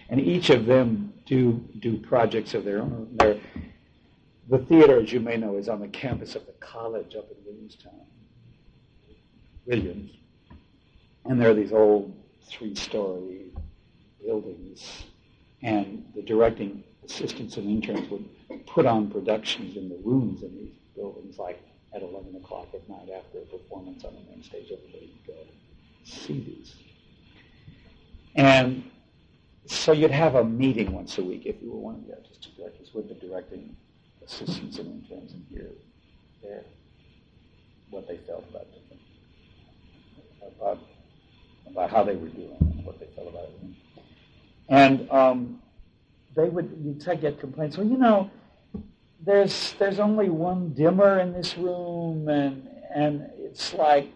And each of them do do projects of their own. They're, the theater, as you may know, is on the campus of the college up in Williamstown, Williams. And there are these old three-story buildings, and the directing assistants and interns would put on productions in the rooms in these buildings, like at 11 o'clock at night after a performance on the main stage, everybody would go see these. And so you'd have a meeting once a week if you were one of the artistic directors with the directing assistants and interns and hear their, what they felt about about, about how they were doing and what they felt about it. And um, they would you'd get complaints. Well, you know, there's there's only one dimmer in this room, and and it's like,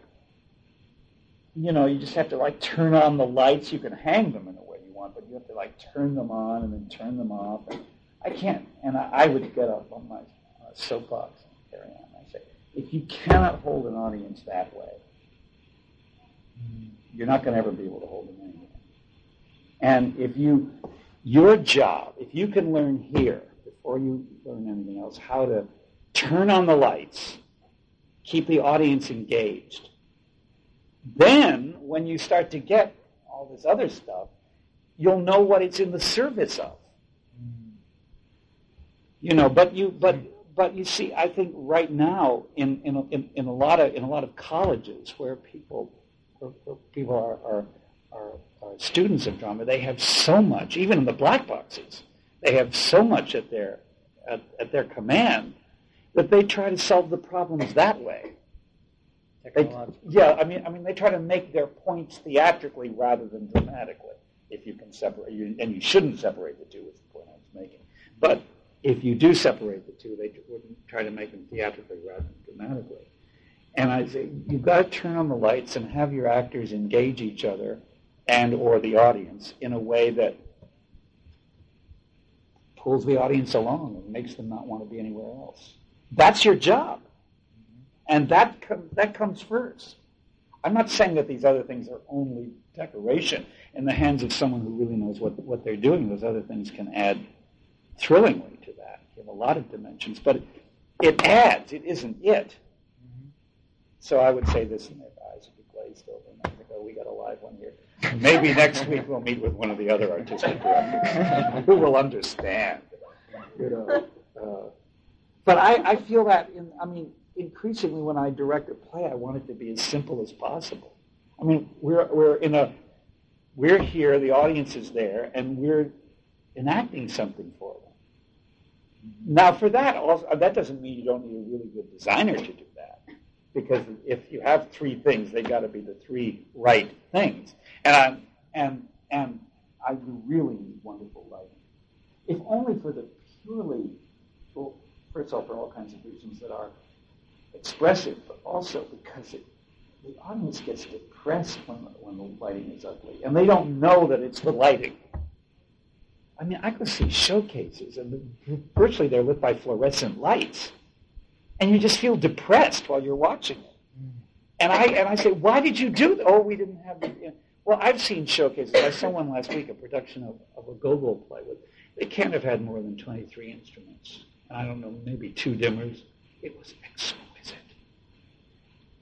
you know, you just have to like turn on the lights. You can hang them in want, but you have to like turn them on and then turn them off. And I can't. And I, I would get up on my uh, soapbox and carry on. I say, if you cannot hold an audience that way, you're not going to ever be able to hold them anyway. And if you your job, if you can learn here, before you learn anything else, how to turn on the lights, keep the audience engaged, then when you start to get all this other stuff, you'll know what it's in the service of. You know, but you but but you see, I think right now in in in, in a lot of in a lot of colleges where people where, where people are, are are, are students of drama, they have so much, even in the black boxes, they have so much at their at, at their command that they try to solve the problems that way. They, yeah, I mean, I mean, they try to make their points theatrically rather than dramatically. If you can separate, you, and you shouldn't separate the two, is the point I was making. But if you do separate the two, they wouldn't try to make them theatrically rather than dramatically. And I say, you've got to turn on the lights and have your actors engage each other and or the audience in a way that pulls the audience along and makes them not want to be anywhere else. That's your job. And that, com- that comes first. I'm not saying that these other things are only decoration in the hands of someone who really knows what, what they're doing. Those other things can add thrillingly to that, give a lot of dimensions. But it, it adds, it isn't it. Mm-hmm. So I would say this, and their eyes would be glazed over, and I think, oh, we got a live one here. Maybe next week we'll meet with one of the other artistic directors who will understand. You know, uh, but I, I feel that in, I mean, increasingly when I direct a play, I want it to be as simple as possible. I mean, we're we're in a we're here, the audience is there, and we're enacting something for them. Now, for that, also, that doesn't mean you don't need a really good designer to do that, because if you have three things, they've got to be the three right things. And I and and I really need wonderful lighting. If only for the purely well, first of all, for all kinds of reasons that are expressive, but also because it, the audience gets depressed when, when the lighting is ugly, and they don't know that it's the lighting. I mean, I go see showcases, and virtually they're lit by fluorescent lights, and you just feel depressed while you're watching it. And I and I say, why did you do that? Oh, we didn't have the. You know. Well, I've seen showcases. I saw one last week, a production of, of a Gogol play. With, they can't have had more than 23 instruments. I don't know, maybe two dimmers. It was exquisite.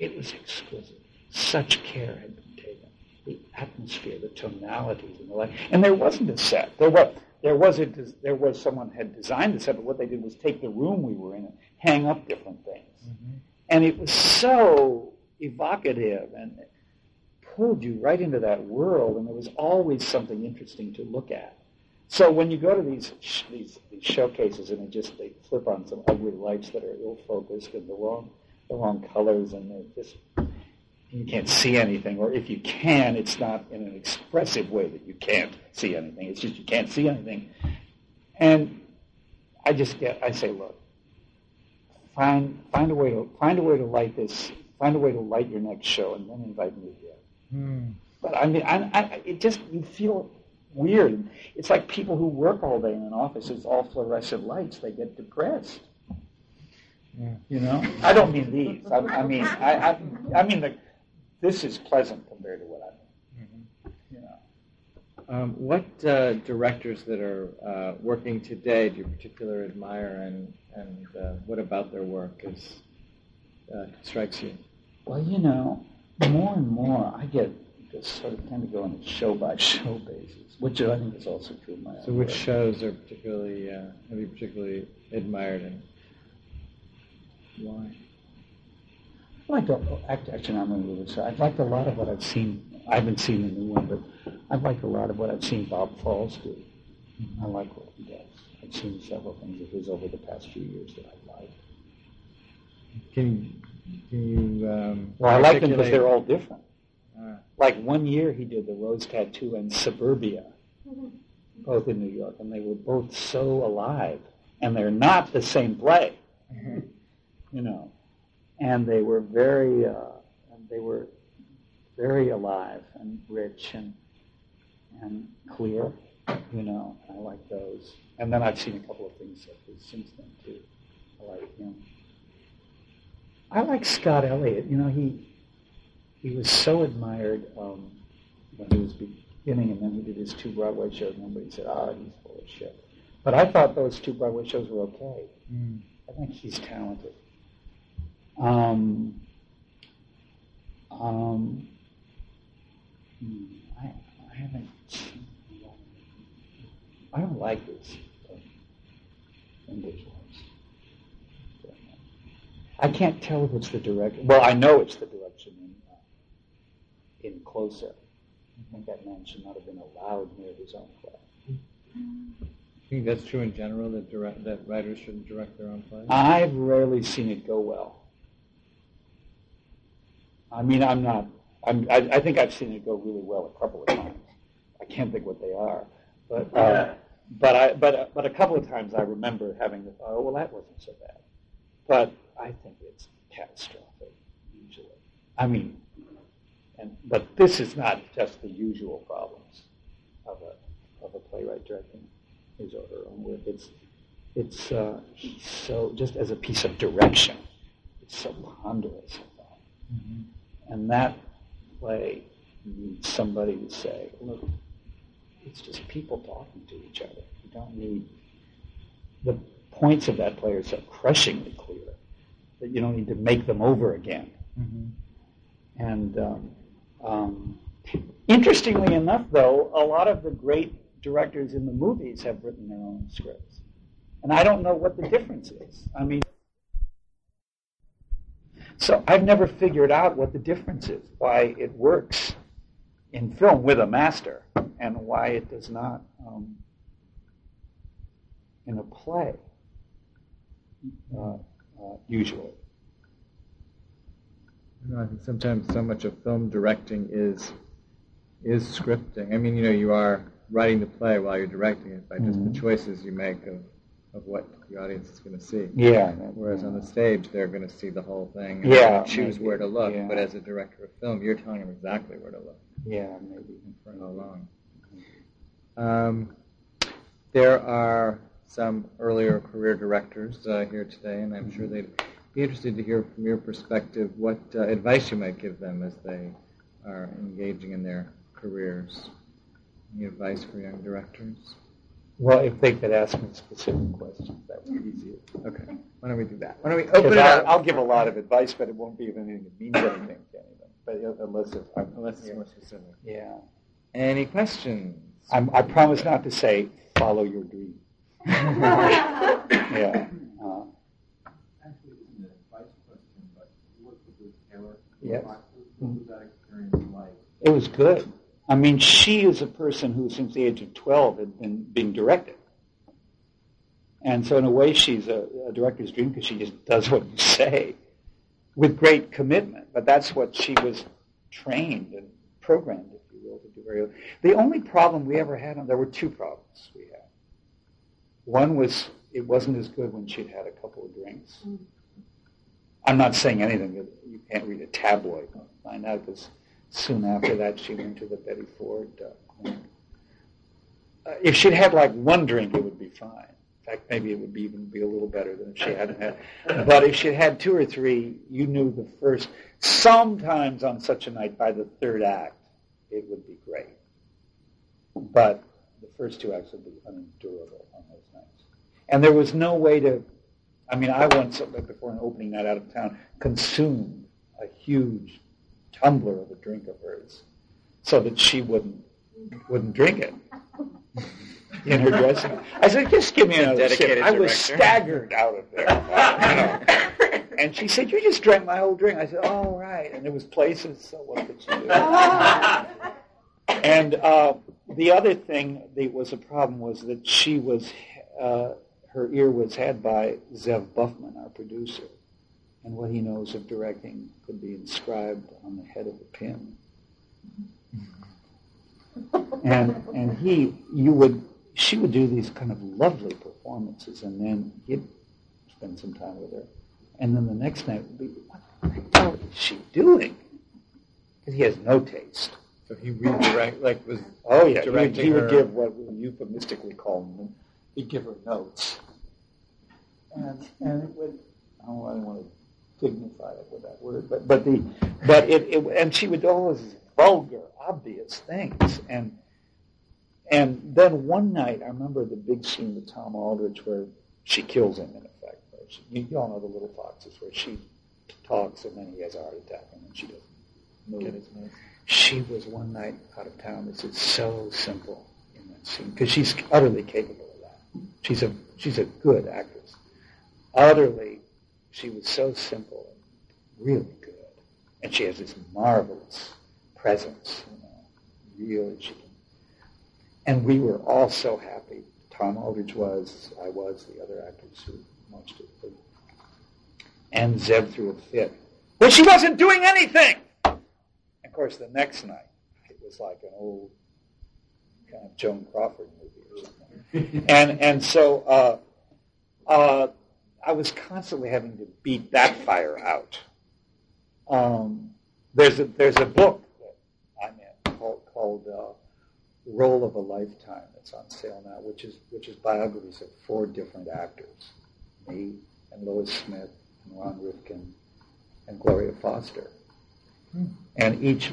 It was exquisite. Such care had been taken. The atmosphere, the tonalities, and the light. And there wasn't a set. There was there was a there was someone had designed the set, but what they did was take the room we were in and hang up different things. Mm-hmm. And it was so evocative and pulled you right into that world, and there was always something interesting to look at. So when you go to these these, these showcases and they just they flip on some ugly lights that are ill focused and the wrong the wrong colors and they're just you can't see anything, or if you can, it's not in an expressive way that you can't see anything. It's just you can't see anything. And I just get I say, look, find find a way to find a way to light this find a way to light your next show and then invite me here. Hmm. But I mean, I, I, it just you feel weird. It's like people who work all day in an office. It's all fluorescent lights. They get depressed. Yeah. You know, I don't mean these. I, I mean, I, I, I mean the, this is pleasant compared to what I mean. Mm-hmm. You know. Um, what uh, directors that are uh, working today do you particularly admire, and and uh, what about their work is uh, strikes you? Well, you know, more and more I get just sort of tend to go on a show by show basis, which I think is also true of my So, which work. shows are particularly uh, have you particularly admired and why? I like to, actually, I'm going to really say I've liked a lot of what I've seen. I haven't seen the new one, but I've liked a lot of what I've seen Bob Falls do. I like what he does. I've seen several things of his over the past few years that I like. Can can you? Um, well, I like them because they're all different. Uh, like one year he did the Rose Tattoo and Suburbia, both in New York, and they were both so alive, and they're not the same play, you know, and they were very, uh, they were very alive and rich and and clear, you know. I like those, and then I've seen a couple of things since then too. I like him. I like Scott Elliott. You know, he he was so admired um, when he was beginning, and then he did his two Broadway shows. And everybody said, "Ah, he's full of shit." But I thought those two Broadway shows were okay. Mm. I think he's talented. Um, um, hmm, I, I haven't. I don't like this English I can't tell if it's the direction. Well, I know it's the direction in, uh, in Closer. I think that man should not have been allowed near his own play. I think that's true in general that direct, that writers shouldn't direct their own plays. I've rarely seen it go well. I mean, I'm not. I'm, I, I think I've seen it go really well a couple of times. I can't think what they are, but uh, but I but uh, but a couple of times I remember having the oh well that wasn't so bad, but I think it's catastrophic, usually. I mean, and but this is not just the usual problems of a of a playwright directing his or her own work. It's it's uh, so just as a piece of direction, it's so ponderous. Mm-hmm. And that play needs somebody to say, look, it's just people talking to each other. You don't need the points of that play are so crushingly clear that you don't need to make them over again. Mm-hmm. And um, um, interestingly enough, though, a lot of the great directors in the movies have written their own scripts. And I don't know what the difference is. I mean, so I've never figured out what the difference is, why it works in film with a master, and why it does not um, in a play. Uh, uh, usually. I think sometimes so much of film directing is is scripting. I mean, you know, you are writing the play while you're directing it by just mm-hmm. the choices you make of of what the audience is going to see. Yeah. Whereas on the stage, they're going to see the whole thing and Yeah, choose maybe, where to look. yeah. But as a director of film, you're telling them exactly where to look Yeah, maybe. and for how long. Um, there are some earlier career directors uh, here today, and I'm sure they'd be interested to hear from your perspective what uh, advice you might give them as they are engaging in their careers. Any advice for young directors? Well, if they could ask me specific questions, that would be easier. Okay, why don't we do that? Why don't we open it I'll, up? I'll give a lot of advice, but it won't be of anything that means anything to anyone. But unless it, Unless it's yeah. more specific. yeah. Any questions? I'm, I promise not to say follow your dream. Yeah. Uh, Actually, it's an advice question, but you worked with Liz Taylor. Yes. What was that experience like? It was good. I mean, she is a person who, since the age of 12, had been being directed. And so, in a way, she's a, a director's dream because she just does what you say with great commitment. But that's what she was trained and programmed, if you will, to do very well. The only problem we ever had, and there were two problems we had. One was it wasn't as good when she'd had a couple of drinks. Mm-hmm. I'm not saying anything that you can't read a tabloid and find out because soon after that she went to the Betty Ford uh. Uh, if she'd had like one drink, it would be fine. In fact, maybe it would be even be a little better than if she hadn't had. But if she'd had two or three, you knew the first. Sometimes on such a night, by the third act, it would be great. But the first two acts would be unendurable on those nights. And there was no way to. I mean, I once, before an opening night out of town, consumed a huge tumbler of a drink of hers, so that she wouldn't wouldn't drink it in her dressing. room. I said, "Just give me another sip." I was staggered out of there. you know. And she said, "You just drank my whole drink." I said, "Oh, right." And there was places, so what could she do? And uh, the other thing that was a problem was that she was, uh, her ear was had by Zev Buffman, our producer, and what he knows of directing could be inscribed on the head of a pin. And and he, you would, she would do these kind of lovely performances, and then he'd spend some time with her, and then the next night would be, what the hell is she doing? Because he has no taste. So he redirect, like, was Oh yeah, he would, he would give what we euphemistically call them. He'd give her notes, and and it would. I don't, I don't want to dignify it with that word, but but the but it, it and she would do all these vulgar, obvious things, and and then one night I remember the big scene with Tom Aldredge where she kills him in effect. She, you, you all know the Little Foxes where she talks and then he has a heart attack and then she doesn't move. Get his nose. She was one night out of town. This is so simple in that scene because she's utterly capable of that. She's a she's a good actress. Utterly, she was so simple and really good, and she has this marvelous presence. You know, really, she. And we were all so happy. Tom Aldredge was, I was, the other actors who watched it. And Zev threw a fit. Well, she wasn't doing anything. Of course, the next night, it was like an old kind of Joan Crawford movie or something. and and so uh, uh, I was constantly having to beat that fire out. Um, there's a there's a book that I'm in called, called uh, Role of a Lifetime that's on sale now, which is which is biographies of four different actors, me and Lois Smith and Ron Rifkin and Gloria Foster. And each,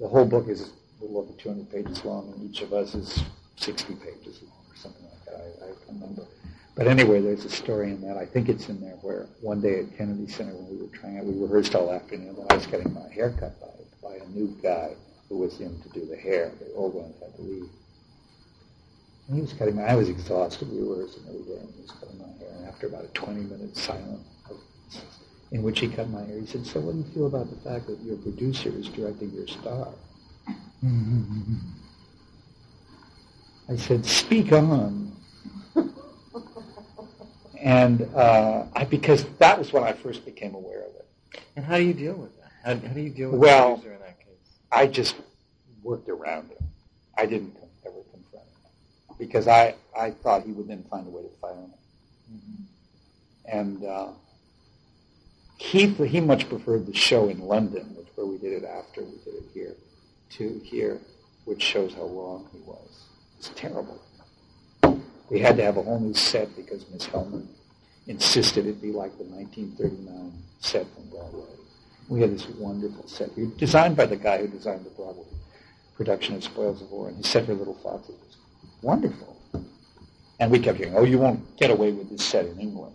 the whole book is a little over 200 pages long, and each of us is 60 pages long or something like that. I, I can't remember. But anyway, there's a story in that. I think it's in there where one day at Kennedy Center when we were trying out, we rehearsed all afternoon, and I was getting my hair cut by, by a new guy who was in to do the hair. The old ones had to leave. And he was cutting my, I was exhausted. We were rehearsing every day, and he was cutting my hair. And after about a 20 minute silence, in which he cut my hair, he said, so what do you feel about the fact that your producer is directing your star? I said, speak on. And uh, I, because that was when I first became aware of it. And how do you deal with that? How, how do you deal with Well- the producer in that case? I just worked around it. I didn't ever confront him because I, I thought he would then find a way to fire me. And uh, he, he much preferred the show in London, which where we did it after we did it here, to here, which shows how wrong he was. It's terrible. We had to have a whole new set because Miss Hellman insisted it be like the 1939 set from Broadway. We had this wonderful set, designed by the guy who designed the Broadway production of Spoils of War, and he set her little foxes. Was wonderful. And we kept hearing, oh, you won't get away with this set in England.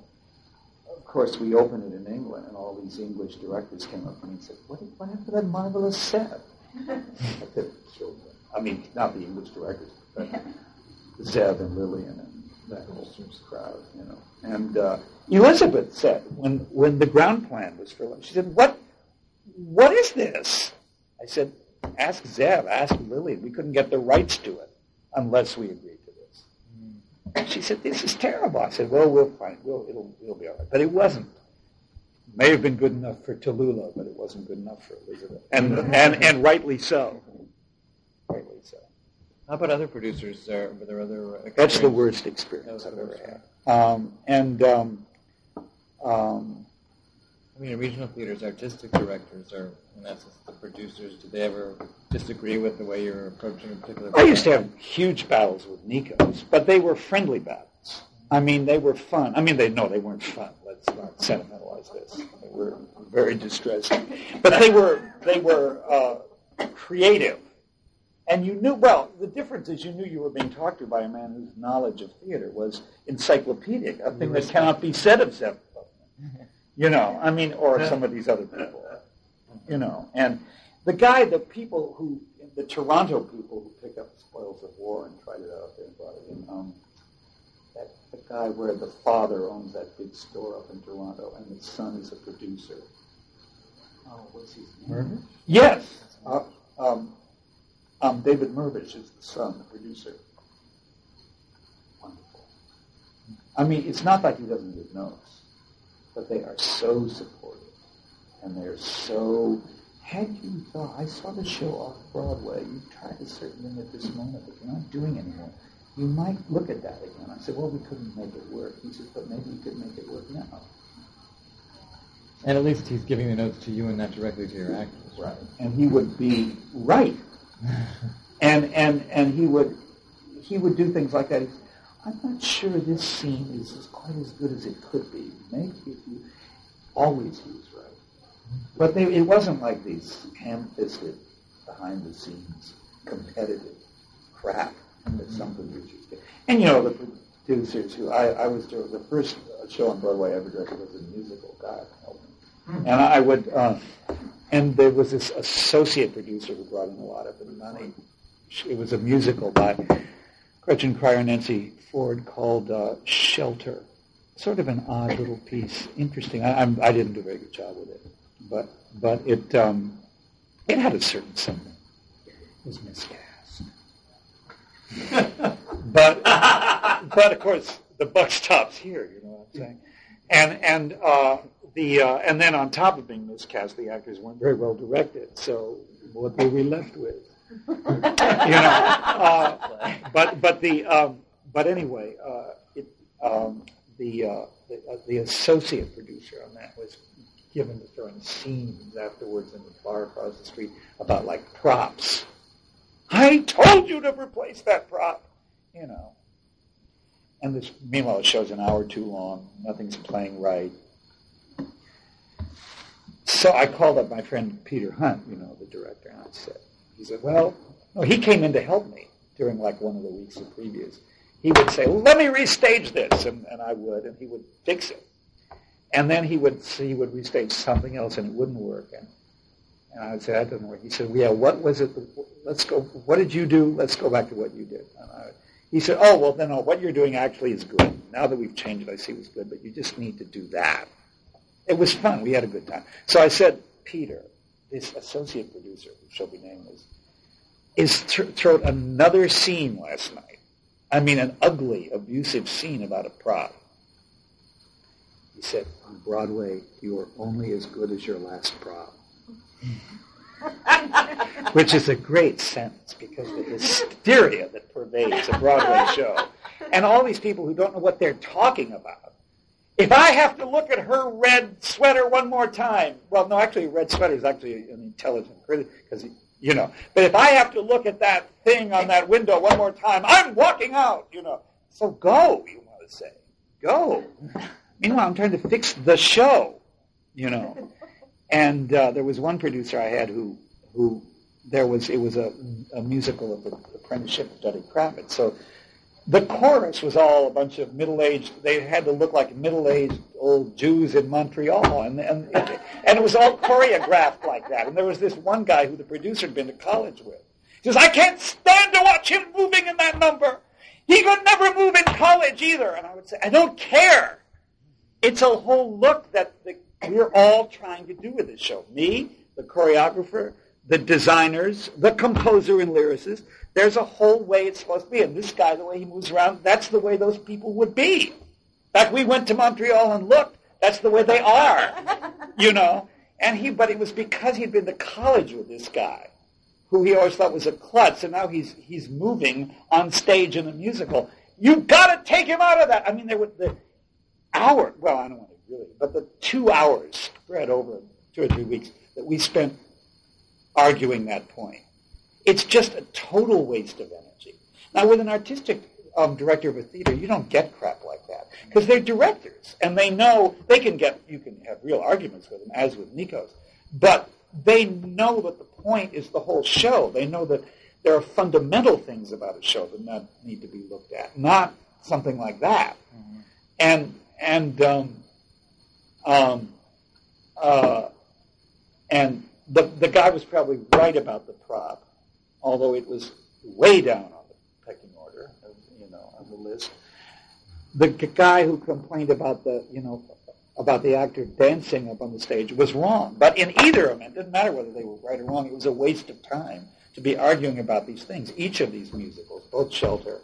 Of course, we opened it in England, and all these English directors came up to me and said, what, what happened to that marvelous set? I said, killed them. I mean, not the English directors, but Zev and Lillian and that whole crowd, you know. And uh, Elizabeth said, when, when the ground plan was for she said, what, what is this? I said, ask Zev, ask Lillian. We couldn't get the rights to it unless we agreed to this. And she said, this is terrible. I said, well, we'll find, we'll, it'll, it'll be all right. But it wasn't. May have been good enough for Tallulah, but it wasn't good enough for Elizabeth. And, and, and rightly so. Rightly so. How about other producers? Were there other That's the worst experience I've ever had. Um, and um, um, I mean, regional theaters, artistic directors are, in essence, the producers. Do they ever disagree with the way you're approaching a particular? I used to have huge battles with Nikos, but they were friendly battles. I mean, they were fun. I mean, they no, they weren't fun. Let's not sentimentalize this. They were very distressing, but they were they were uh, creative and you knew, well, the difference is you knew you were being talked to by a man whose knowledge of theater was encyclopedic, a thing that cannot be said of Zev. You know, I mean, or some of these other people. You know, and the guy, the people who, the Toronto people who picked up the spoils of war and tried it out there and brought it in, um, that the guy where the father owns that big store up in Toronto and the son is a producer. Oh, what's his name? Yes. Uh, um, um, David Mirvish is the son, the producer. Wonderful. I mean, it's not like he doesn't give notes, but they are so supportive. And they're so, had you thought, I saw the show off Broadway, you tried a certain thing at this moment, but you're not doing anymore. You might look at that again. I said, well, we couldn't make it work. He says, but maybe we could make it work now. And at least he's giving the notes to you and not directly to your actors. Right. And he would be right and and and he would he would do things like that. I'm not sure this scene is as quite as good as it could be. Maybe if you always he was right, but they, it wasn't like these ham-fisted, behind-the-scenes, competitive crap that some producers did. And you know the producers who I, I was doing the first show on Broadway I ever directed was a musical. God help me. And I would. Uh, and there was this associate producer who brought in a lot of the money. It was a musical by Gretchen Cryer Nancy Ford called uh, Shelter. Sort of an odd little piece. Interesting. I, I'm, I did not do a very good job with it, but but it um, it had a certain something. It was miscast. but but of course the buck stops here. You know what I'm saying? And and uh, the uh, and then on top of being miscast, the actors weren't very well directed. So what were we left with? you know, uh, but but the um, but anyway, uh, it, um, the uh, the, uh, the, associate producer on that was given to throwing scenes afterwards in the bar across the street about like props. I told you to replace that prop, you know. And this, meanwhile, the show's an hour too long. Nothing's playing right. So I called up my friend Peter Hunt, you know, the director, and I said, he said, well, no, he came in to help me during like one of the weeks of previews. He would say, let me restage this, and, and I would, and he would fix it. And then he would he would restage something else, and it wouldn't work. And, and I would say, that doesn't work. He said, yeah, what was it? Let's go, what did you do? Let's go back to what you did. And I, he said, oh, well, then no, what you're doing actually is good. Now that we've changed it, I see was good, but you just need to do that. It was fun. We had a good time. So I said, Peter, this associate producer, who shall be nameless, is th- thrown another scene last night. I mean, an ugly, abusive scene about a prop. He said, on Broadway, you are only as good as your last prop. which is a great sentence because the hysteria that pervades a Broadway show. And all these people who don't know what they're talking about. If I have to look at her red sweater one more time, well, no, actually, red sweater is actually an intelligent critic because, you know, but if I have to look at that thing on that window one more time, I'm walking out, you know. So go, you want to say. Go. Meanwhile, I'm trying to fix the show, you know. And uh, there was one producer I had who, who there was, it was a, a musical of the apprenticeship of Duddy Kravitz. So the chorus was all a bunch of middle-aged, they had to look like middle-aged old Jews in Montreal. And, and, and it was all choreographed like that. And there was this one guy who the producer had been to college with. He says, I can't stand to watch him moving in that number. He could never move in college either. And I would say, I don't care. It's a whole look that the, we're all trying to do with this show. Me, the choreographer, the designers, the composer and lyricist. There's a whole way it's supposed to be. And this guy, the way he moves around, that's the way those people would be. In fact, we went to Montreal and looked. That's the way they are, you know. And he, but it was because he'd been to college with this guy, who he always thought was a klutz, and now he's he's moving on stage in a musical. You've got to take him out of that. I mean, there were the hour. Well, I don't want to really, but the two hours spread over two or three weeks that we spent arguing that point. It's just a total waste of energy. Now, with an artistic um, director of a theater, you don't get crap like that because they're directors and they know they can get. You can have real arguments with them, as with Nikos, but they know that the point is the whole show. They know that there are fundamental things about a show that need to be looked at, not something like that. Mm-hmm. And and um, um, uh, and the the guy was probably right about the prop, although it was way down on the pecking order, you know, on the list. The guy who complained about the you know about the actor dancing up on the stage was wrong. But in either event, it didn't matter whether they were right or wrong. It was a waste of time to be arguing about these things. Each of these musicals, both Shelter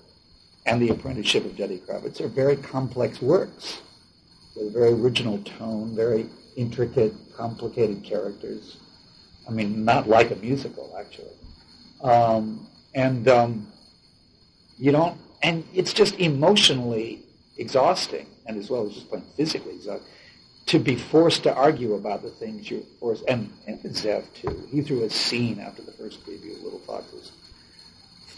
and The Apprenticeship of Duddy Kravitz, are very complex works with a very original tone, very intricate, complicated characters. I mean, not like a musical, actually. Um, and um, you don't, and it's just emotionally exhausting, and as well as just plain physically exhausting, to be forced to argue about the things you're forced. And, and Zev too. He threw a scene after the first preview of Little Foxes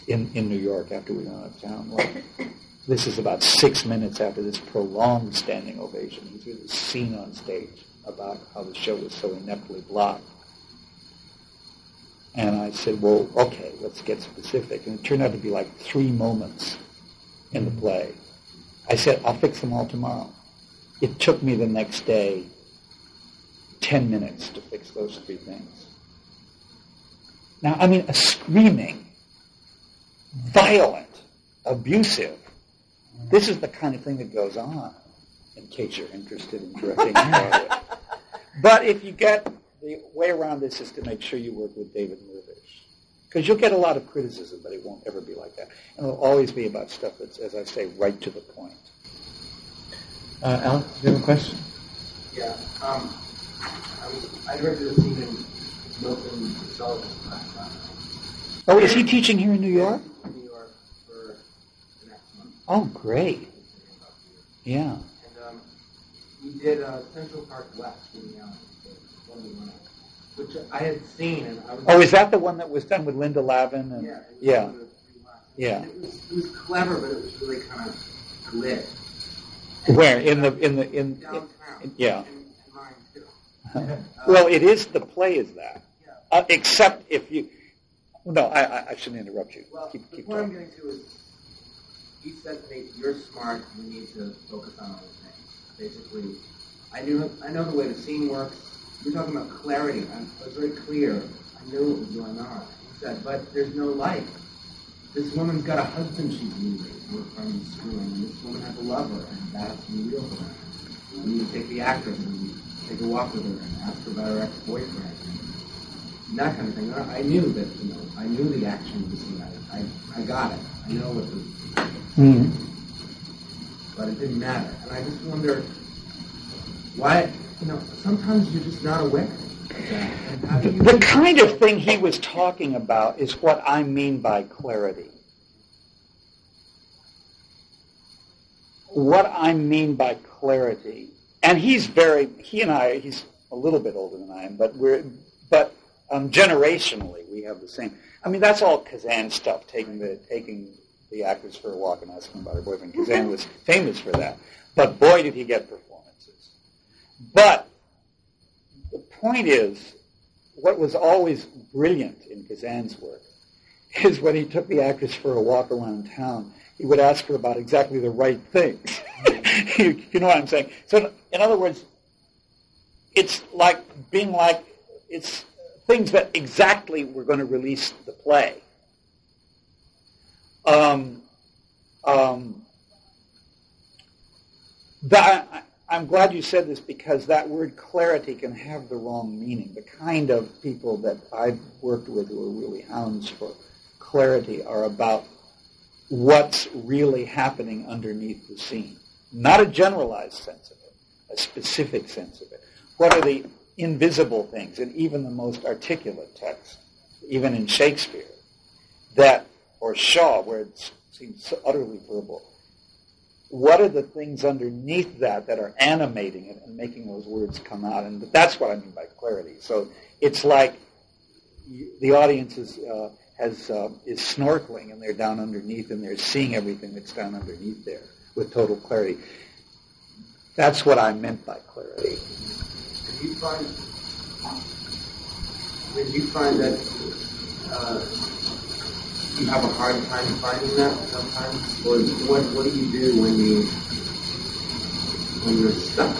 in in New York after we went out of town. Like, this is about six minutes after this prolonged standing ovation. He threw this scene on stage about how the show was so ineptly blocked. And I said, well, okay, let's get specific. And it turned out to be like three moments in the play. I said, I'll fix them all tomorrow. It took me the next day 10 minutes to fix those three things. Now, I mean, a screaming, violent, abusive this is the kind of thing that goes on, in case you're interested in directing But if you get the way around this is to make sure you work with David Mirvish. Because you'll get a lot of criticism, but it won't ever be like that. And it'll always be about stuff that's, as I say, right to the point. Uh, Alex, do you have a question? Yeah. Um, I, was, I directed a scene in Milton Sullivan's class. Oh, is he teaching here in New York? New York for next month. Oh, great. Yeah. And um, we did uh, Central Park West in the, uh, which I had seen, and I was. Oh, is that the one that was done with Linda Lavin? And, yeah. Yeah. Yeah. It was, it was clever, but it was really kind of glib. Where in the in the in, downtown? In, yeah. Well, it is the play is that, yeah. uh, except if you. No, I, I shouldn't interrupt you. Well, keep, the keep point talking. I'm getting to is he said to me, "You're smart. You need to focus on other things." Basically, I knew I know the way the scene works. You're talking about clarity. I, was very clear. I knew what was going on. He said, "But there's no life. This woman's got a husband she's leaving from screwing, and this woman has a lover, and that's the real her. You need to take the actress and take a walk with her and ask her about her ex-boyfriend." And that kind of thing. I knew that, you know, I knew the action the. I, I, I got it. I know what the Mm. But it didn't matter. And I just wonder why, you know, sometimes you're just not aware. The kind of thing he was talking about is what I mean by clarity. What I mean by clarity, and he's very, he and I, he's a little bit older than I am, but we're, but um, generationally we have the same. I mean, that's all Kazan stuff, taking the taking the actors for a walk and asking about her boyfriend. Kazan was famous for that, but boy, did he get. But the point is, what was always brilliant in Kazan's work is when he took the actress for a walk around town, he would ask her about exactly the right things. you, you know what I'm saying? So, in other words, it's like being like it's things that exactly were going to release the play. Um, um, that, I, am glad you said this because that word clarity can have the wrong meaning. The kind of people that I've worked with who are really hounds for clarity are about what's really happening underneath the scene. Not a generalized sense of it, a specific sense of it. What are the invisible things and even the most articulate text, even in Shakespeare, that, or Shaw, where it seems so utterly verbal, what are the things underneath that that are animating it and making those words come out? And that's what I mean by clarity. So it's like the audience is, uh, has, uh, is snorkeling and they're down underneath and they're seeing everything that's down underneath there with total clarity. That's what I meant by clarity you find did you find that uh, you have a hard time finding that sometimes, or what what do you do when you when you're stuck,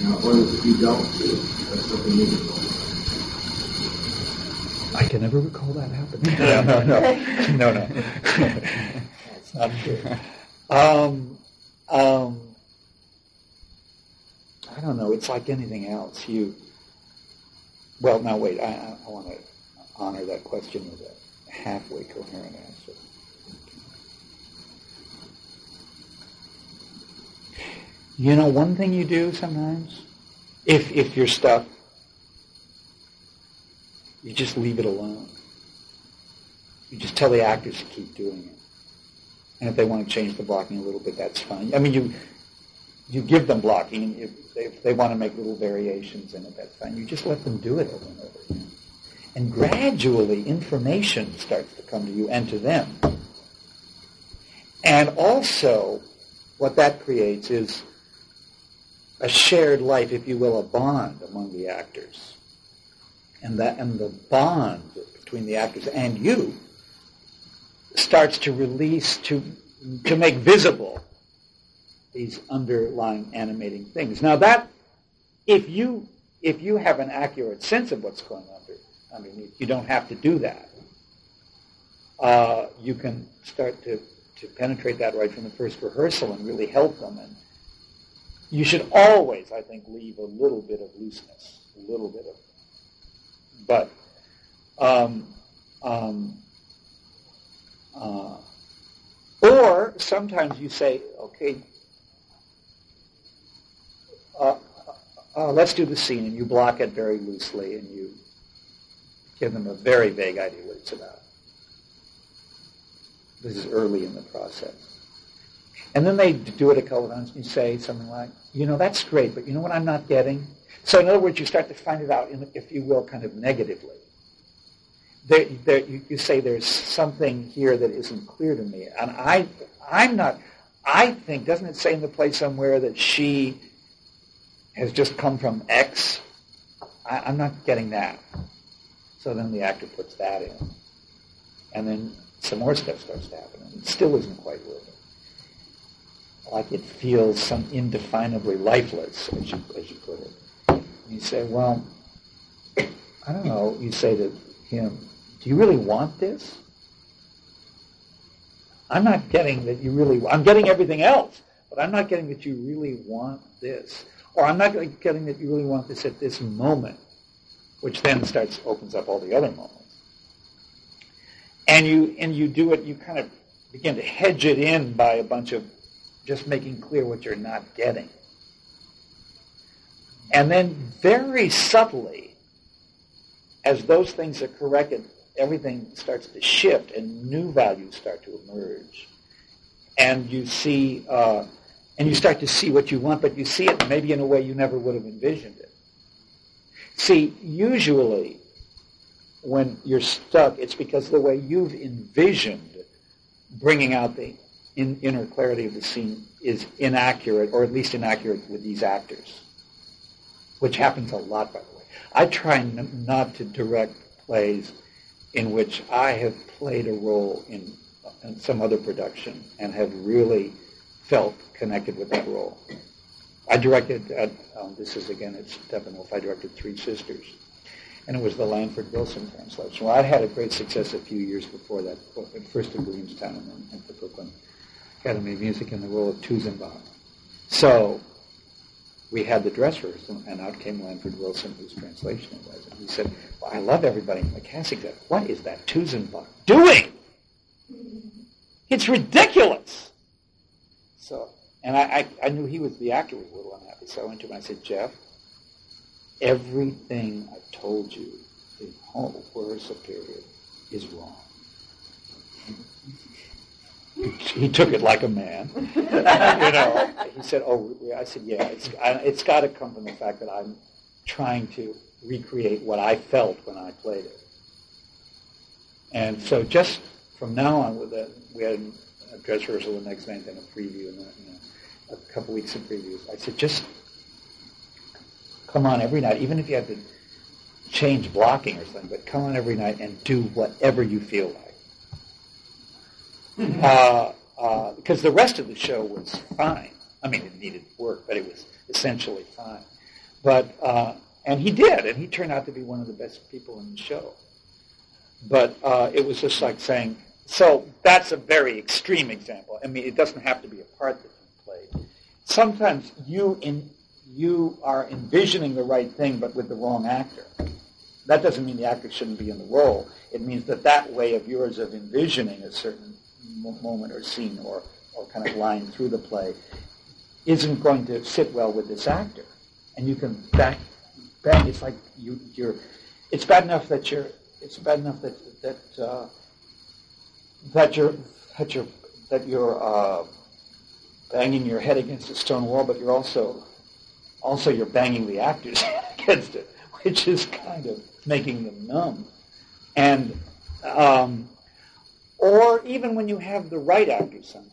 you know, or if you don't see or something meaningful? I can never recall that happening. no, no, no, no, no. That's not true. Um, um, I don't know. It's like anything else. You, well, now wait. I, I want to honor that question with a halfway coherent answer. You know, one thing you do sometimes, if if you're stuck, you just leave it alone. You just tell the actors to keep doing it. And if they want to change the blocking a little bit, that's fine. I mean, you you give them blocking. If they, if they want to make little variations in it, that's fine. You just let them do it over and over again. And gradually, information starts to come to you and to them. And also, what that creates is a shared life, if you will, a bond among the actors. And that and the bond between the actors and you starts to release to to make visible these underlying animating things. Now that, if you if you have an accurate sense of what's going under underneath, you don't have to do that. Uh, you can start to to penetrate that right from the first rehearsal and really help them. And you should always, I think, leave a little bit of looseness, a little bit of. But um, um, uh, or sometimes you say, okay, uh, uh, let's do the scene, and you block it very loosely, and you give them a very vague idea what it's about. This is early in the process. And then they do it a couple of times, and you say something like, you know, that's great, but you know what I'm not getting? So in other words, you start to find it out, in, if you will, kind of negatively. There, there, you, you say there's something here that isn't clear to me. And I, I'm not, I think, doesn't it say in the play somewhere that she has just come from X. I, I'm not getting that. So then the actor puts that in. And then some more stuff starts to happen. And it still isn't quite working. Like it feels some indefinably lifeless, as you, as you put it. And you say, well, I don't know. You say to him, do you really want this? I'm not getting that you really, I'm getting everything else, but I'm not getting that you really want this. Or I'm not getting that you really want this at this moment, which then starts opens up all the other moments. And you and you do it, you kind of begin to hedge it in by a bunch of just making clear what you're not getting. And then very subtly, as those things are corrected, everything starts to shift and new values start to emerge. And you see, uh, and you start to see what you want, but you see it maybe in a way you never would have envisioned it. See, usually when you're stuck, it's because the way you've envisioned bringing out the in, inner clarity of the scene is inaccurate, or at least inaccurate with these actors, which happens a lot, by the way. I try n- not to direct plays in which I have played a role in, uh, in some other production and have really felt connected with that role. I directed, at, um, this is again at Steppenwolf, I directed Three Sisters, and it was the Lanford Wilson translation. Well, I had a great success a few years before that, first at Williamstown and then at the Brooklyn Academy of Music in the role of Tusenbach. So we had the dress rehearsal, and out came Lanford Wilson, whose translation it was. And he said, well, I love everybody in the casting. Said, what is that Tusenbach doing? It's ridiculous. So, and I, I, I knew he was the actor was a little unhappy. So I went to him and I said, Jeff, everything I've told you in whole rehearsal period is wrong. He took it like a man. you know, he said, "Oh, I said, yeah, it's I, it's got to come from the fact that I'm trying to recreate what I felt when I played it." And so, just from now on, with the, we had a dress rehearsal the next night, then a preview, and then, you know, a couple weeks of previews. I said, just come on every night, even if you have to change blocking or something, but come on every night and do whatever you feel like. Uh, uh, because the rest of the show was fine. I mean, it needed work, but it was essentially fine. But uh, and he did, and he turned out to be one of the best people in the show. But uh, it was just like saying, so that's a very extreme example. I mean, it doesn't have to be a part that you played. Sometimes you in you are envisioning the right thing, but with the wrong actor. That doesn't mean the actor shouldn't be in the role. It means that that way of yours of envisioning a certain moment or scene or, or kind of line through the play isn't going to sit well with this actor. And you can back, bang, it's like you, you're, it's bad enough that you're, it's bad enough that, that, uh, that you're, that you're, that you're, uh, banging your head against a stone wall, but you're also, also you're banging the actors against it, which is kind of making them numb. And, um, or even when you have the right actor sometimes,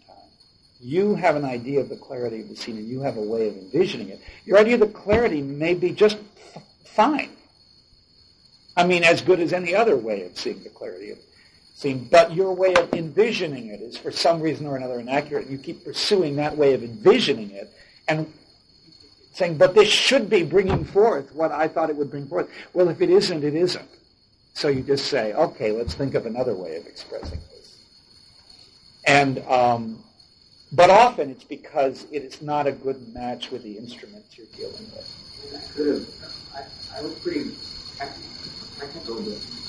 you have an idea of the clarity of the scene and you have a way of envisioning it. Your idea of the clarity may be just f- fine. I mean, as good as any other way of seeing the clarity of scene. But your way of envisioning it is for some reason or another inaccurate. You keep pursuing that way of envisioning it and saying, but this should be bringing forth what I thought it would bring forth. Well, if it isn't, it isn't. So you just say, okay, let's think of another way of expressing this. And um, but often it's because it is not a good match with the instruments you're dealing with. And I. I, I was pretty technical with.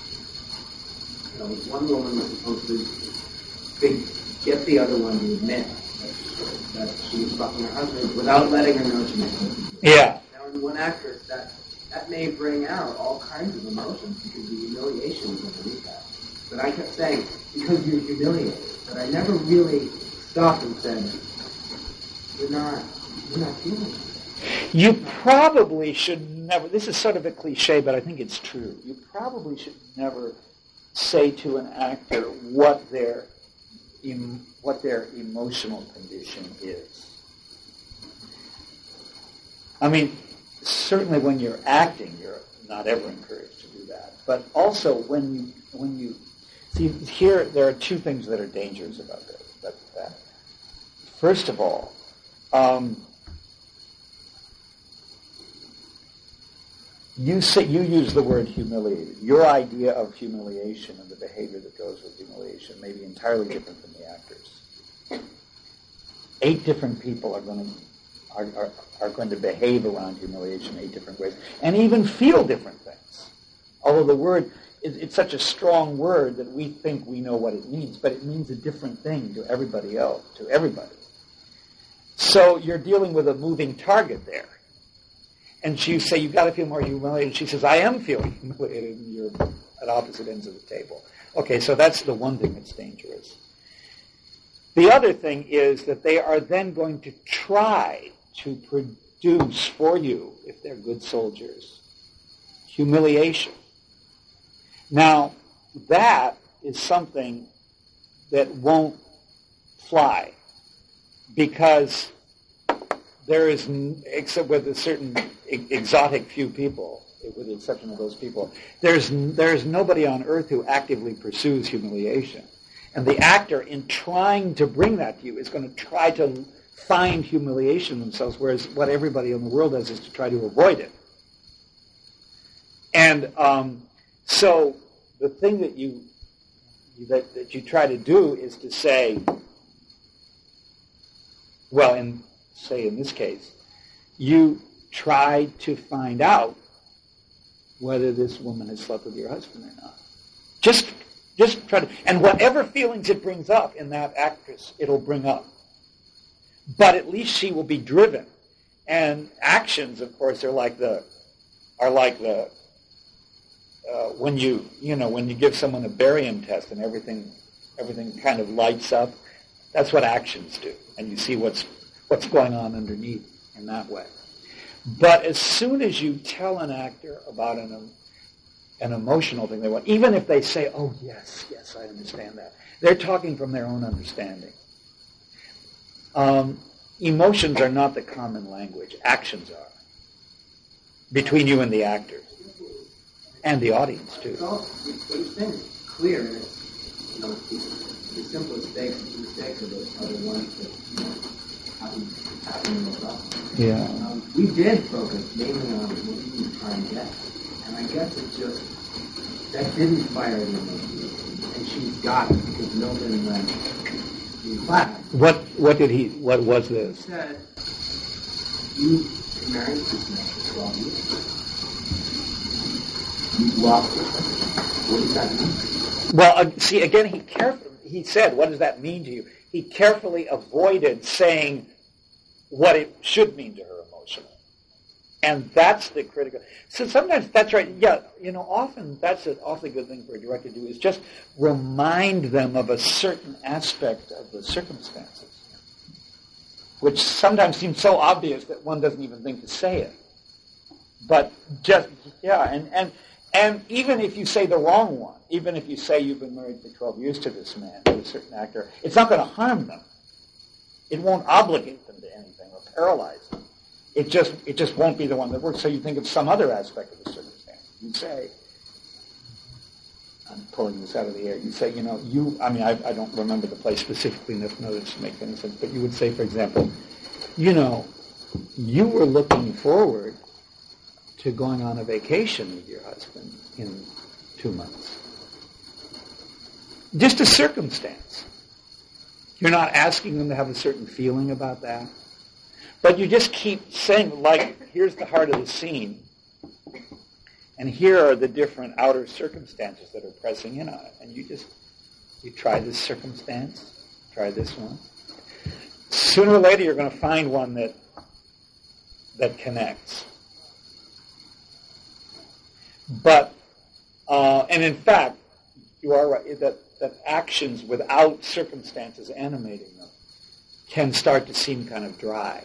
Know, one woman was supposed to think, get the other one to admit that, she was fucking her husband without letting her know she was. Yeah. Now, in one actress, that that may bring out all kinds of emotions because the humiliation was underneath that. But I kept saying, because you're humiliated but I never really stopped and said, "You're not, you're not feeling it." You probably should never. This is sort of a cliche, but I think it's true. You probably should never say to an actor what their em, what their emotional condition is. I mean, certainly when you're acting, you're not ever encouraged to do that. But also when you when you See, here there are two things that are dangerous about this. That, that. First of all, um, you say you use the word humiliated. Your idea of humiliation and the behavior that goes with humiliation may be entirely different from the actors. Eight different people are going to are, are, are going to behave around humiliation eight different ways, and even feel different things. Although the word is it's such a strong word that we think we know what it means, but it means a different thing to everybody else, to everybody. So you're dealing with a moving target there. And she say, you've got to feel more humiliated." She says, "I am feeling humiliated, and you're at opposite ends of the table." Okay, so that's the one thing that's dangerous. The other thing is that they are then going to try to produce for you, if they're good soldiers, humiliation. Now, that is something that won't fly because there is, except with a certain exotic few people, with the exception of those people, there's, there's nobody on earth who actively pursues humiliation. And the actor, in trying to bring that to you, is going to try to find humiliation themselves, whereas what everybody in the world does is to try to avoid it. And um, so the thing that you that, that you try to do is to say, well, in say in this case, you try to find out whether this woman has slept with your husband or not. Just just try to and whatever feelings it brings up in that actress, it'll bring up. But at least she will be driven. And actions, of course, are like the are like the uh, when you you know when you give someone a barium test and everything everything kind of lights up. That's what actions do, and you see what's what's going on underneath in that way. But as soon as you tell an actor about an an emotional thing they want, even if they say, "Oh yes, yes, I understand that," they're talking from their own understanding. Um, emotions are not the common language; actions are between you and the actors and the audience too. It's what you're clear, it's you know the, simplest mistakes, are ones that you know happen happen most often. Yeah. Um, we did focus mainly on what we were trying to get, and I guess it just that didn't fire the emotion, and she's got it because Milton went in class. What what did he? What was He this? said, "You married this man for 12 years." You lost her. What does that mean? Well, uh, see, again, he carefully, he said, what does that mean to you? He carefully avoided saying what it should mean to her emotionally. And that's the critical. So sometimes that's right. Yeah, you know, often that's an awfully good thing for a director to do is just remind them of a certain aspect of the circumstances, which sometimes seems so obvious that one doesn't even think to say it. But just, yeah, and, and, and even if you say the wrong one, even if you say you've been married for 12 years to this man, to a certain actor, it's not going to harm them. It won't obligate them to anything or paralyze them. It just, it just won't be the one that works. So you think of some other aspect of the circumstance. You say, I'm pulling this out of the air. You say, you know, you, I mean, I, I don't remember the place specifically enough know to make any sense, but you would say, for example, you know, you were looking forward to going on a vacation with your husband in two months. Just a circumstance. You're not asking them to have a certain feeling about that. But you just keep saying, like, here's the heart of the scene. And here are the different outer circumstances that are pressing in on it. And you just, you try this circumstance, try this one. Sooner or later, you're going to find one that, that connects. But, uh, and in fact, you are right that, that actions without circumstances animating them can start to seem kind of dry.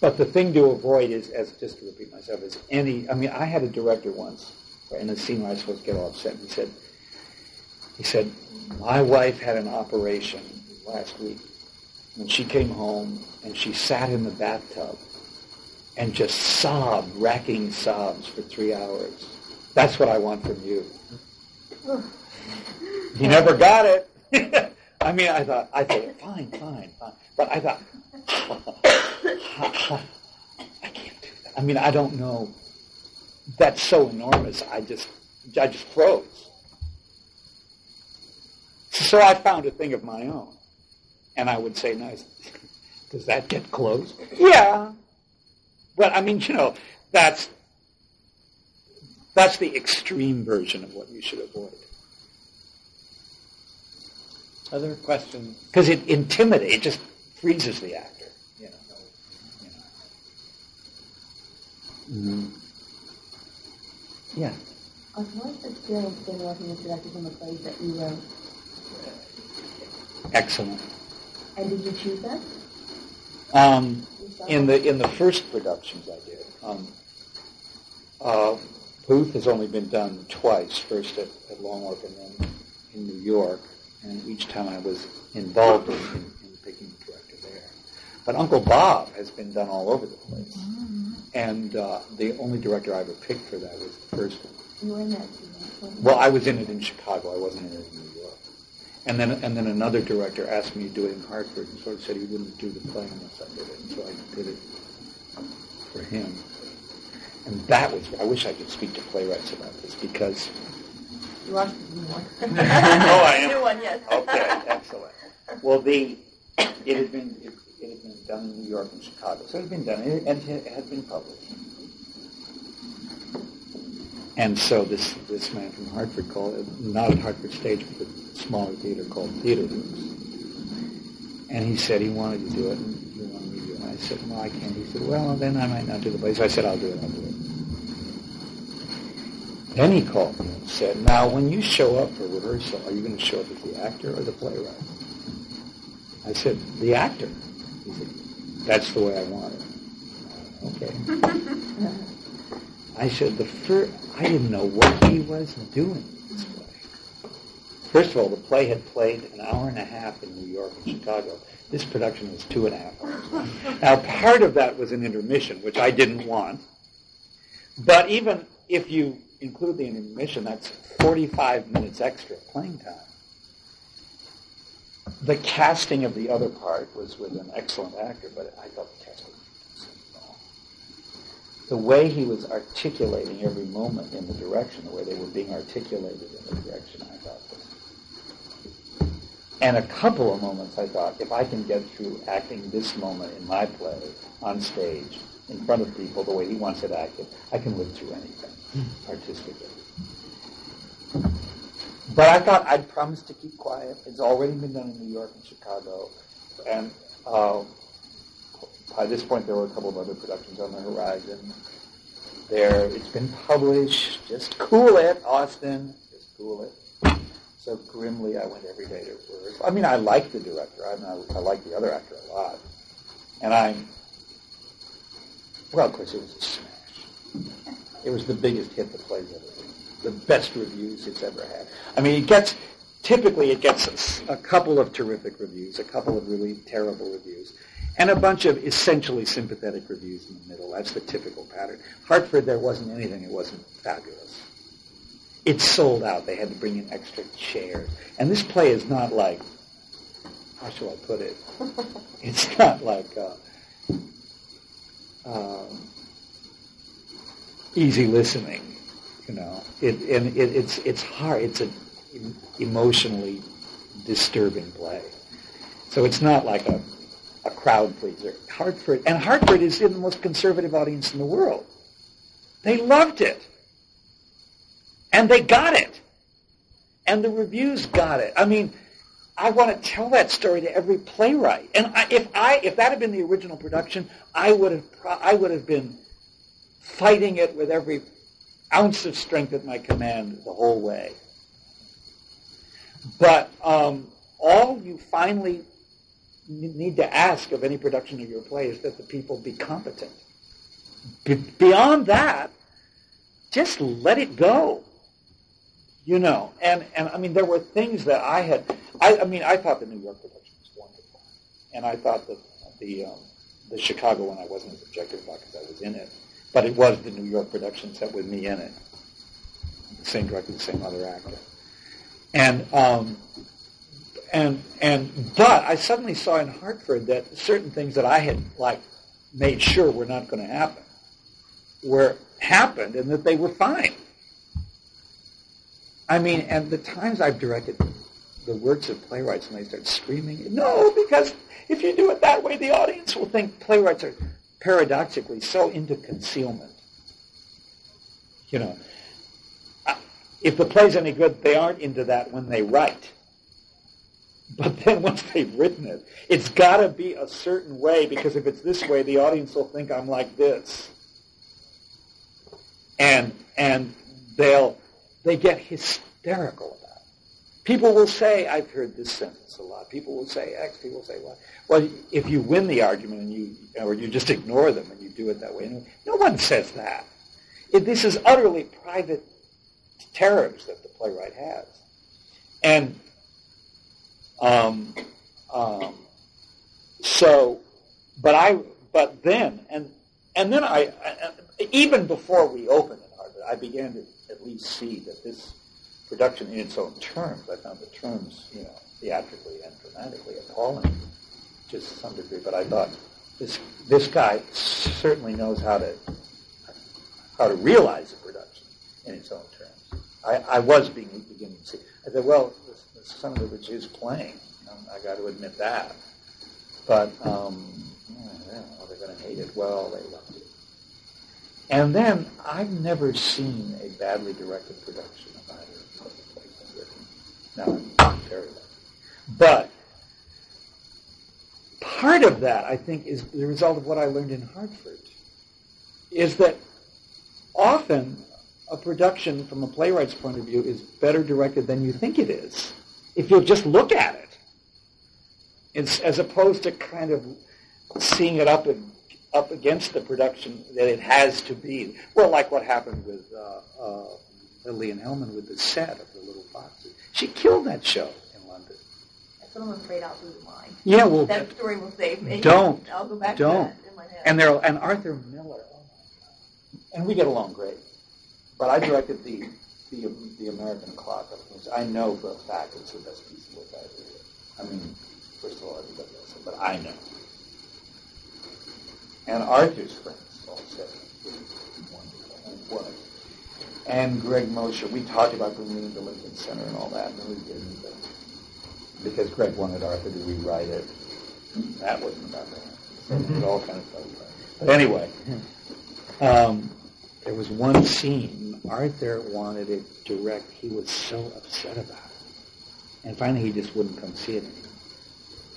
But the thing to avoid is, as just to repeat myself, is any. I mean, I had a director once in a scene where I was supposed to get all upset. And He said, he said, my wife had an operation last week, and she came home and she sat in the bathtub and just sobbed, racking sobs for three hours. That's what I want from you. He never got it. I mean, I thought, I thought, fine, fine, fine. But I thought, I can't do that. I mean, I don't know. That's so enormous. I just, I just froze. So I found a thing of my own, and I would say, "Nice, does that get close?" Yeah, but I mean, you know, that's that's the extreme version of what you should avoid Other questions? because it intimidates. It just freezes the actor. You know. You know. Mm-hmm. Yeah. Uh, what's the experience been working with directors on the plays that you wrote? Excellent. And did you choose them? Um, in the in the first productions I did, um, uh, Booth has only been done twice. First at, at Long Wharf and then in New York, and each time I was involved in, in, in picking the director there. But Uncle Bob has been done all over the place, and uh, the only director I ever picked for that was the first one. You were in that too? Well, I was in it in Chicago. I wasn't in it in New York. And then, and then another director asked me to do it in Hartford, and sort of said he wouldn't do the play unless I did it. And so I did it for him. And that was, I wish I could speak to playwrights about this because. You the new one. Oh, I am. New one, yes. Okay, excellent. Well, the it has been it, it had been done in New York and Chicago, so it had been done and it, had been published. And so this this man from Hartford called not at Hartford Stage, but a smaller theater called TheaterWorks, and he said he wanted to do it, and he wanted me to do it. And I said, no, I can't. He said, well, then I might not do the play. So I said, I'll do it. I'll do it. Then he called me and said, now when you show up for rehearsal, are you going to show up as the actor or the playwright? I said, the actor. That's the way I want it. Okay. I said, the first, I didn't know what he was doing this play. First of all, the play had played an hour and a half in New York and Chicago. This production was two and a half hours. Now, part of that was an intermission, which I didn't want. But even if you include the intermission, that's 45 minutes extra playing time. The casting of the other part was with an excellent actor, but I thought the casting. The way he was articulating every moment in the direction, the way they were being articulated in the direction, I thought was. And a couple of moments I thought, if I can get through acting this moment in my play on stage, in front of people, the way he wants it acted, I can live through anything hmm. artistically. But I thought I'd promised to keep quiet. It's already been done in New York and Chicago, and uh, by this point there were a couple of other productions on the horizon. There, it's been published. Just cool it, Austin. Just cool it. So grimly, I went every day to rehearsal. I mean, I like the director. I, mean, I, I like the other actor a lot, and I'm well, of course, it was a smash. It was the biggest hit the play's ever. The best reviews it's ever had. I mean, it gets typically it gets a, couple of terrific reviews, a couple of really terrible reviews, and a bunch of essentially sympathetic reviews in the middle. That's the typical pattern. Hartford, there wasn't anything. It wasn't fabulous. It sold out. They had to bring in extra chairs, and this play is not like how shall I put it? It's not like. Uh, um, easy listening. You know, it and it, it's it's hard. It's an emotionally disturbing play. So it's not like a a crowd pleaser. Hartford and Hartford is in the most conservative audience in the world. They loved it, and they got it, and the reviews got it. I mean. I want to tell that story to every playwright. And I, if I if that had been the original production, I would have I would have been fighting it with every ounce of strength at my command the whole way. But um, all you finally need to ask of any production of your play is that the people be competent. Be- beyond that, just let it go. You know, and and I mean, there were things that I had. I, I mean, I thought the New York production was wonderful, and I thought that the um, the Chicago one I wasn't as objective about because I was in it, but it was the New York production set with me in it, same director, the same other actor, and um, and and but I suddenly saw in Hartford that certain things that I had like made sure were not going to happen were happened, and that they were fine. I mean, and the times I've directed the works of playwrights and they start screaming, no, because if you do it that way, the audience will think playwrights are paradoxically so into concealment. You know, if the play's any good, they aren't into that when they write. But then once they've written it, it's got to be a certain way because if it's this way, the audience will think I'm like this. and and they'll they get hysterical about it. People will say, I've heard this sentence a lot. People will say X. People will say Y. Well, if you win the argument and you or you just ignore them and you do it that way, no one says that. It, this is utterly private terrors that the playwright has, and um, um, so, but I, but then, and and then I, I even before we opened Hartford, I began to at least see that this production in its own terms, I found the terms, you know, theatrically and dramatically appalling to some degree. But I thought this this guy certainly knows how to how to realize a production in its own terms. I, I was being, beginning to see. I said, well, some of which is playing. Um, I got to admit that. But um, yeah, they're going to hate it. Well, they loved it. And then I've never seen a badly directed production of either of the plays I've written. Now I'm very lucky. But part of that, I think, is the result of what I learned in Hartford. Is that often a production from a playwright's point of view is better directed than you think it is if you just look at it, it's, as opposed to kind of seeing it up and up against the production that it has to be. Well, like what happened with uh, uh, Lillian Hellman with the set of The Little Foxes. She killed that show in London. That's what I'm afraid I'll do mine. Yeah, well, that story will save me. Don't. I'll go back don't. to that in my head. And there, and Arthur Miller. Oh my God. And we get along great. But I directed the the, the American clock. I know for a fact it's the best piece of work I ever did. I mean, first of all, everybody else, but I know. And Arthur's friends all said it was wonderful, and it was. And Greg Mosher, we talked about bringing to Lincoln Center and all that, and we didn't, but because Greg wanted Arthur to rewrite it. That wasn't about that. So it all kind of fell apart. But anyway, um, there was one scene Arthur wanted it direct. He was so upset about it. And finally he just wouldn't come see it anymore.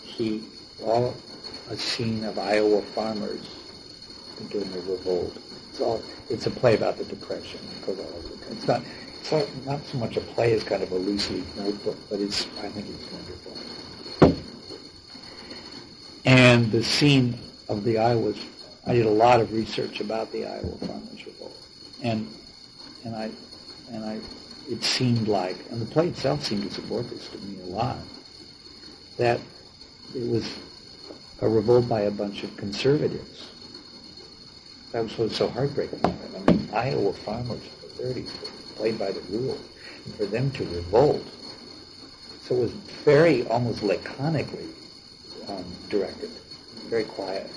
He all a scene of Iowa farmers doing a revolt. It's all it's a play about the depression. It's not it's not, not so much a play as kind of a loose leaf notebook, but it's I think it's wonderful. And the scene of the Iowa I did a lot of research about the Iowa farmers revolt and and I and I it seemed like and the play itself seemed to support this to me a lot that it was a revolt by a bunch of conservatives. That was what was so heartbreaking. I mean, Iowa farmers in the 30s played by the rules, and for them to revolt. So it was very, almost laconically um, directed, very quiet.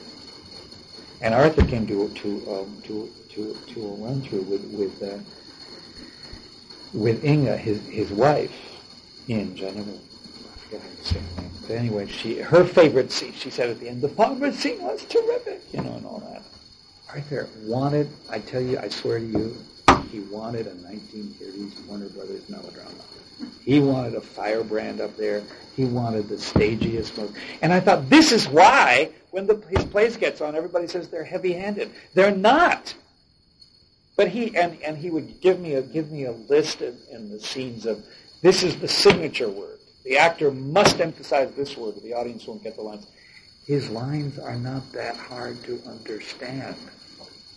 And Arthur came to to um, to to to a run through with with uh, with Inga, his his wife, Inge. I I forget how you say name. But anyway, she her favorite scene. She said at the end, the farmer scene was terrific, you know, and all that. Arthur wanted. I tell you, I swear to you, he wanted a 1930s Warner Brothers melodrama. He wanted a firebrand up there. He wanted the stagiest most. And I thought, this is why when the, his plays gets on, everybody says they're heavy-handed. They're not. But he and, and he would give me a give me a list in, in the scenes of this is the signature word. The actor must emphasize this word, or the audience won't get the lines. His lines are not that hard to understand.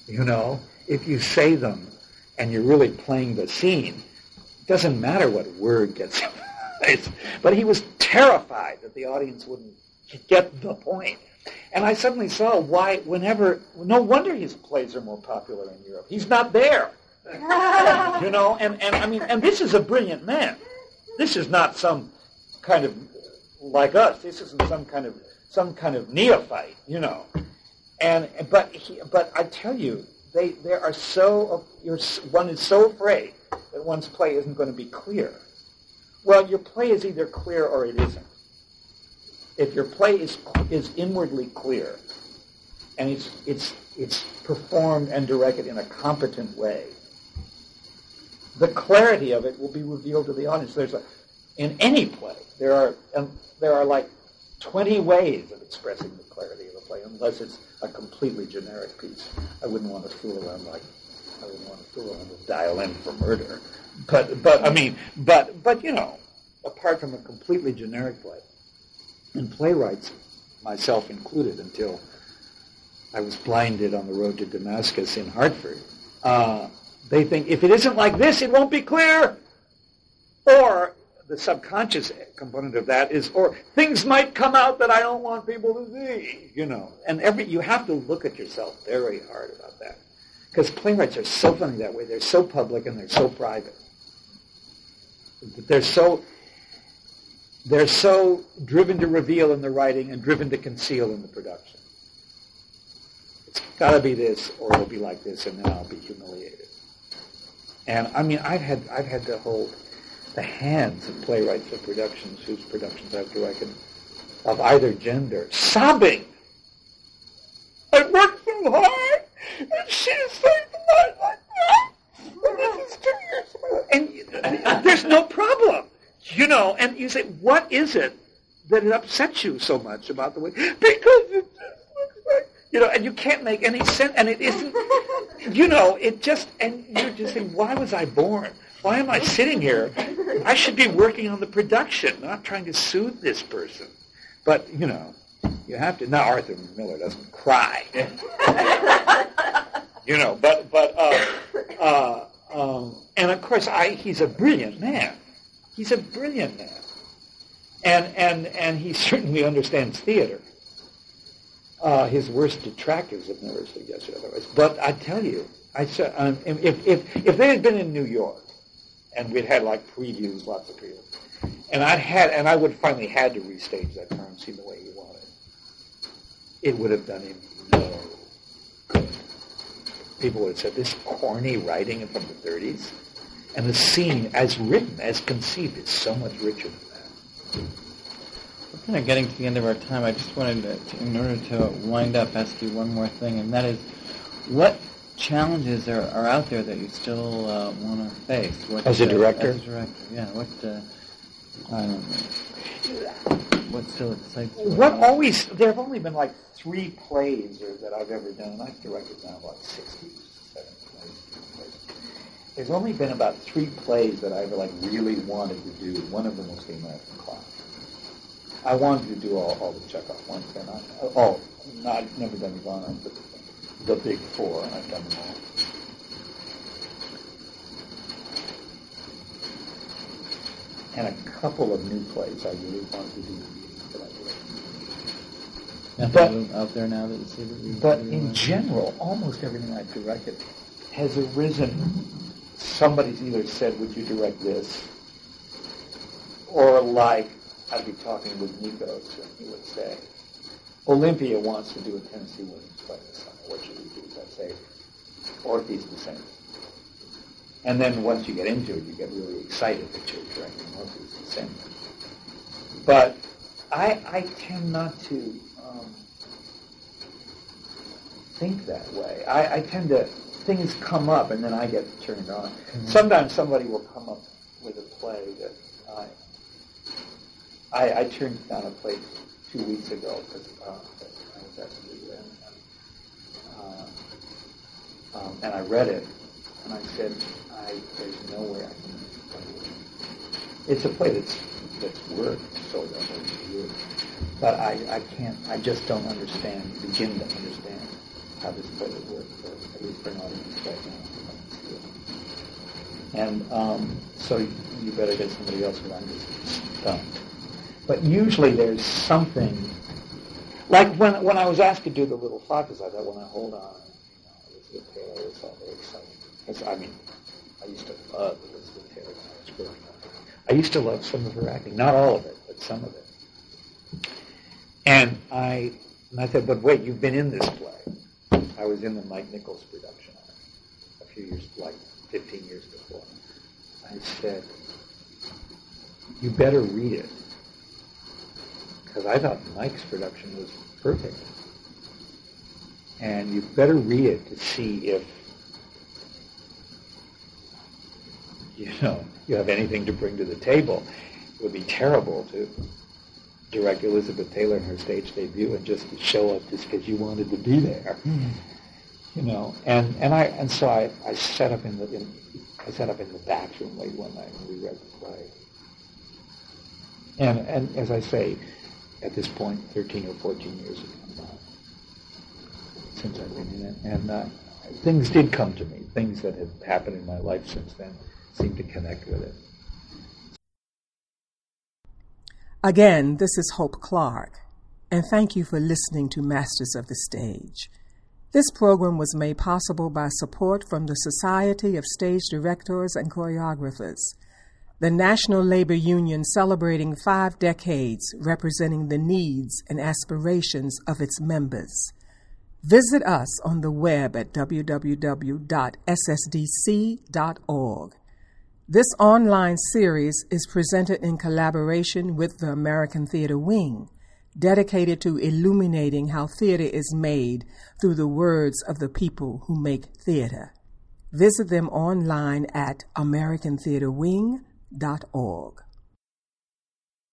You know, if you say them and you're really playing the scene, it doesn't matter what word gets but he was terrified that the audience wouldn't get the point. And I suddenly saw why, whenever, no wonder his plays are more popular in Europe. He's not there. you know, and, and I mean, and this is a brilliant man. This is not some kind of, like us, this isn't some kind of, some kind of neophyte, you know. And, but he, but I tell you, they, they are so, one is so afraid that one's play isn't going to be clear. Well, your play is either clear or it isn't if your play is is inwardly clear and it's it's it's performed and directed in a competent way, the clarity of it will be revealed to the audience. There's a in any play there are there are like 20 ways of expressing the clarity of a play, unless it's a completely generic piece. I wouldn't want to fool around like I wouldn't want to go on the Dial M for Murder. But, but I mean, but, but you know, apart from a completely generic play, and playwrights, myself included, until I was blinded on the road to Damascus in Hartford, uh, they think if it isn't like this, it won't be clear. Or the subconscious component of that is, or things might come out that I don't want people to see, you know. And every you have to look at yourself very hard about that, because playwrights are so funny that way. They're so public and they're so private. They're so they're so driven to reveal in the writing and driven to conceal in the production. It's got to be this, or it'll be like this, and then I'll be humiliated. And I mean, I've had I've had to hold the hands of playwrights of productions whose productions I've directed of either gender, sobbing. I worked so hard, and she's saying like that. And this is two years and there's no problem, you know. And you say, what is it that it upsets you so much about the way? Because it just looks like, you know, and you can't make any sense, and it isn't, you know, it just, and you're just saying, why was I born? Why am I sitting here? I should be working on the production, not trying to soothe this person. But, you know, you have to. Now, Arthur Miller doesn't cry. you know, but, but, uh, uh, um, and of course, I, he's a brilliant man. He's a brilliant man. And, and, and he certainly understands theater. Uh, his worst detractors have never suggested otherwise. But I tell you, I said, um, if, if, if they had been in New York, and we'd had like previews, lots of previews. And I'd had, and I would finally had to restage that term, see the way he wanted. It would have done him no good. People would have said, this corny writing from the 30s, and the scene, as written, as conceived, is so much richer than that. We're kind of getting to the end of our time. I just wanted to in order to wind up, ask you one more thing, and that is, what challenges are, are out there that you still uh, want to face? What, as a uh, director? As a director, yeah. What, uh, um, what still excites you? What always, there have only been like three plays or, that I've ever done, and I've directed now about 60, 70 plays. There's only been about three plays that I ever like really wanted to do. One of them was the American Clock. I wanted to do all, all the Chekhov ones. They're not, oh, not, never done Ivanov, but the big four. I've done them all. And a couple of new plays I really wanted to do, but I didn't. Nothing out there now that you see that you But in want? general, almost everything I've directed has arisen. Somebody's either said, "Would you direct this?" or like I'd be talking with Nikos, and he would say, "Olympia wants to do a Tennessee Williams play this summer. What should we do?" I'd say, "Orpheus Descending." And then once you get into it, you get really excited that you're directing Orpheus the same. But I, I tend not to um, think that way. I, I tend to things come up and then I get turned on. Sometimes somebody will come up with a play that I I, I turned down a play two weeks ago because uh, I was asked um, and I read it and I said I there's no way I can play it. It's a play that's that's worked so well over years. But I, I can't, I just don't understand, begin to understand how this play would work, for, at least for an audience right now. And um, so you better get somebody else who stumped. But usually there's something, like when, when I was asked to do the Little Foxes, I thought, well, now hold on, Elizabeth Taylor was all very exciting. Because, I mean, I used to love Elizabeth Taylor when I was growing up. I used to love some of her acting, not all of it, but some of it. And I, and I said, but wait, you've been in this play. I was in the Mike Nichols production on it a few years, like 15 years before. I said, you better read it. Because I thought Mike's production was perfect. And you better read it to see if, you know, you have anything to bring to the table. It would be terrible to direct Elizabeth Taylor in her stage debut and just to show up just because you wanted to be there. you know, and, and I and so I, I sat up in the in, I sat up in the bathroom late one night and we read the play. And and as I say, at this point, 13 or 14 years by since I've been in it, and uh, things did come to me. Things that had happened in my life since then seemed to connect with it. Again, this is Hope Clark, and thank you for listening to Masters of the Stage. This program was made possible by support from the Society of Stage Directors and Choreographers, the National Labor Union celebrating five decades representing the needs and aspirations of its members. Visit us on the web at www.ssdc.org. This online series is presented in collaboration with the American Theatre Wing, dedicated to illuminating how theater is made through the words of the people who make theater. Visit them online at americantheaterwing.org.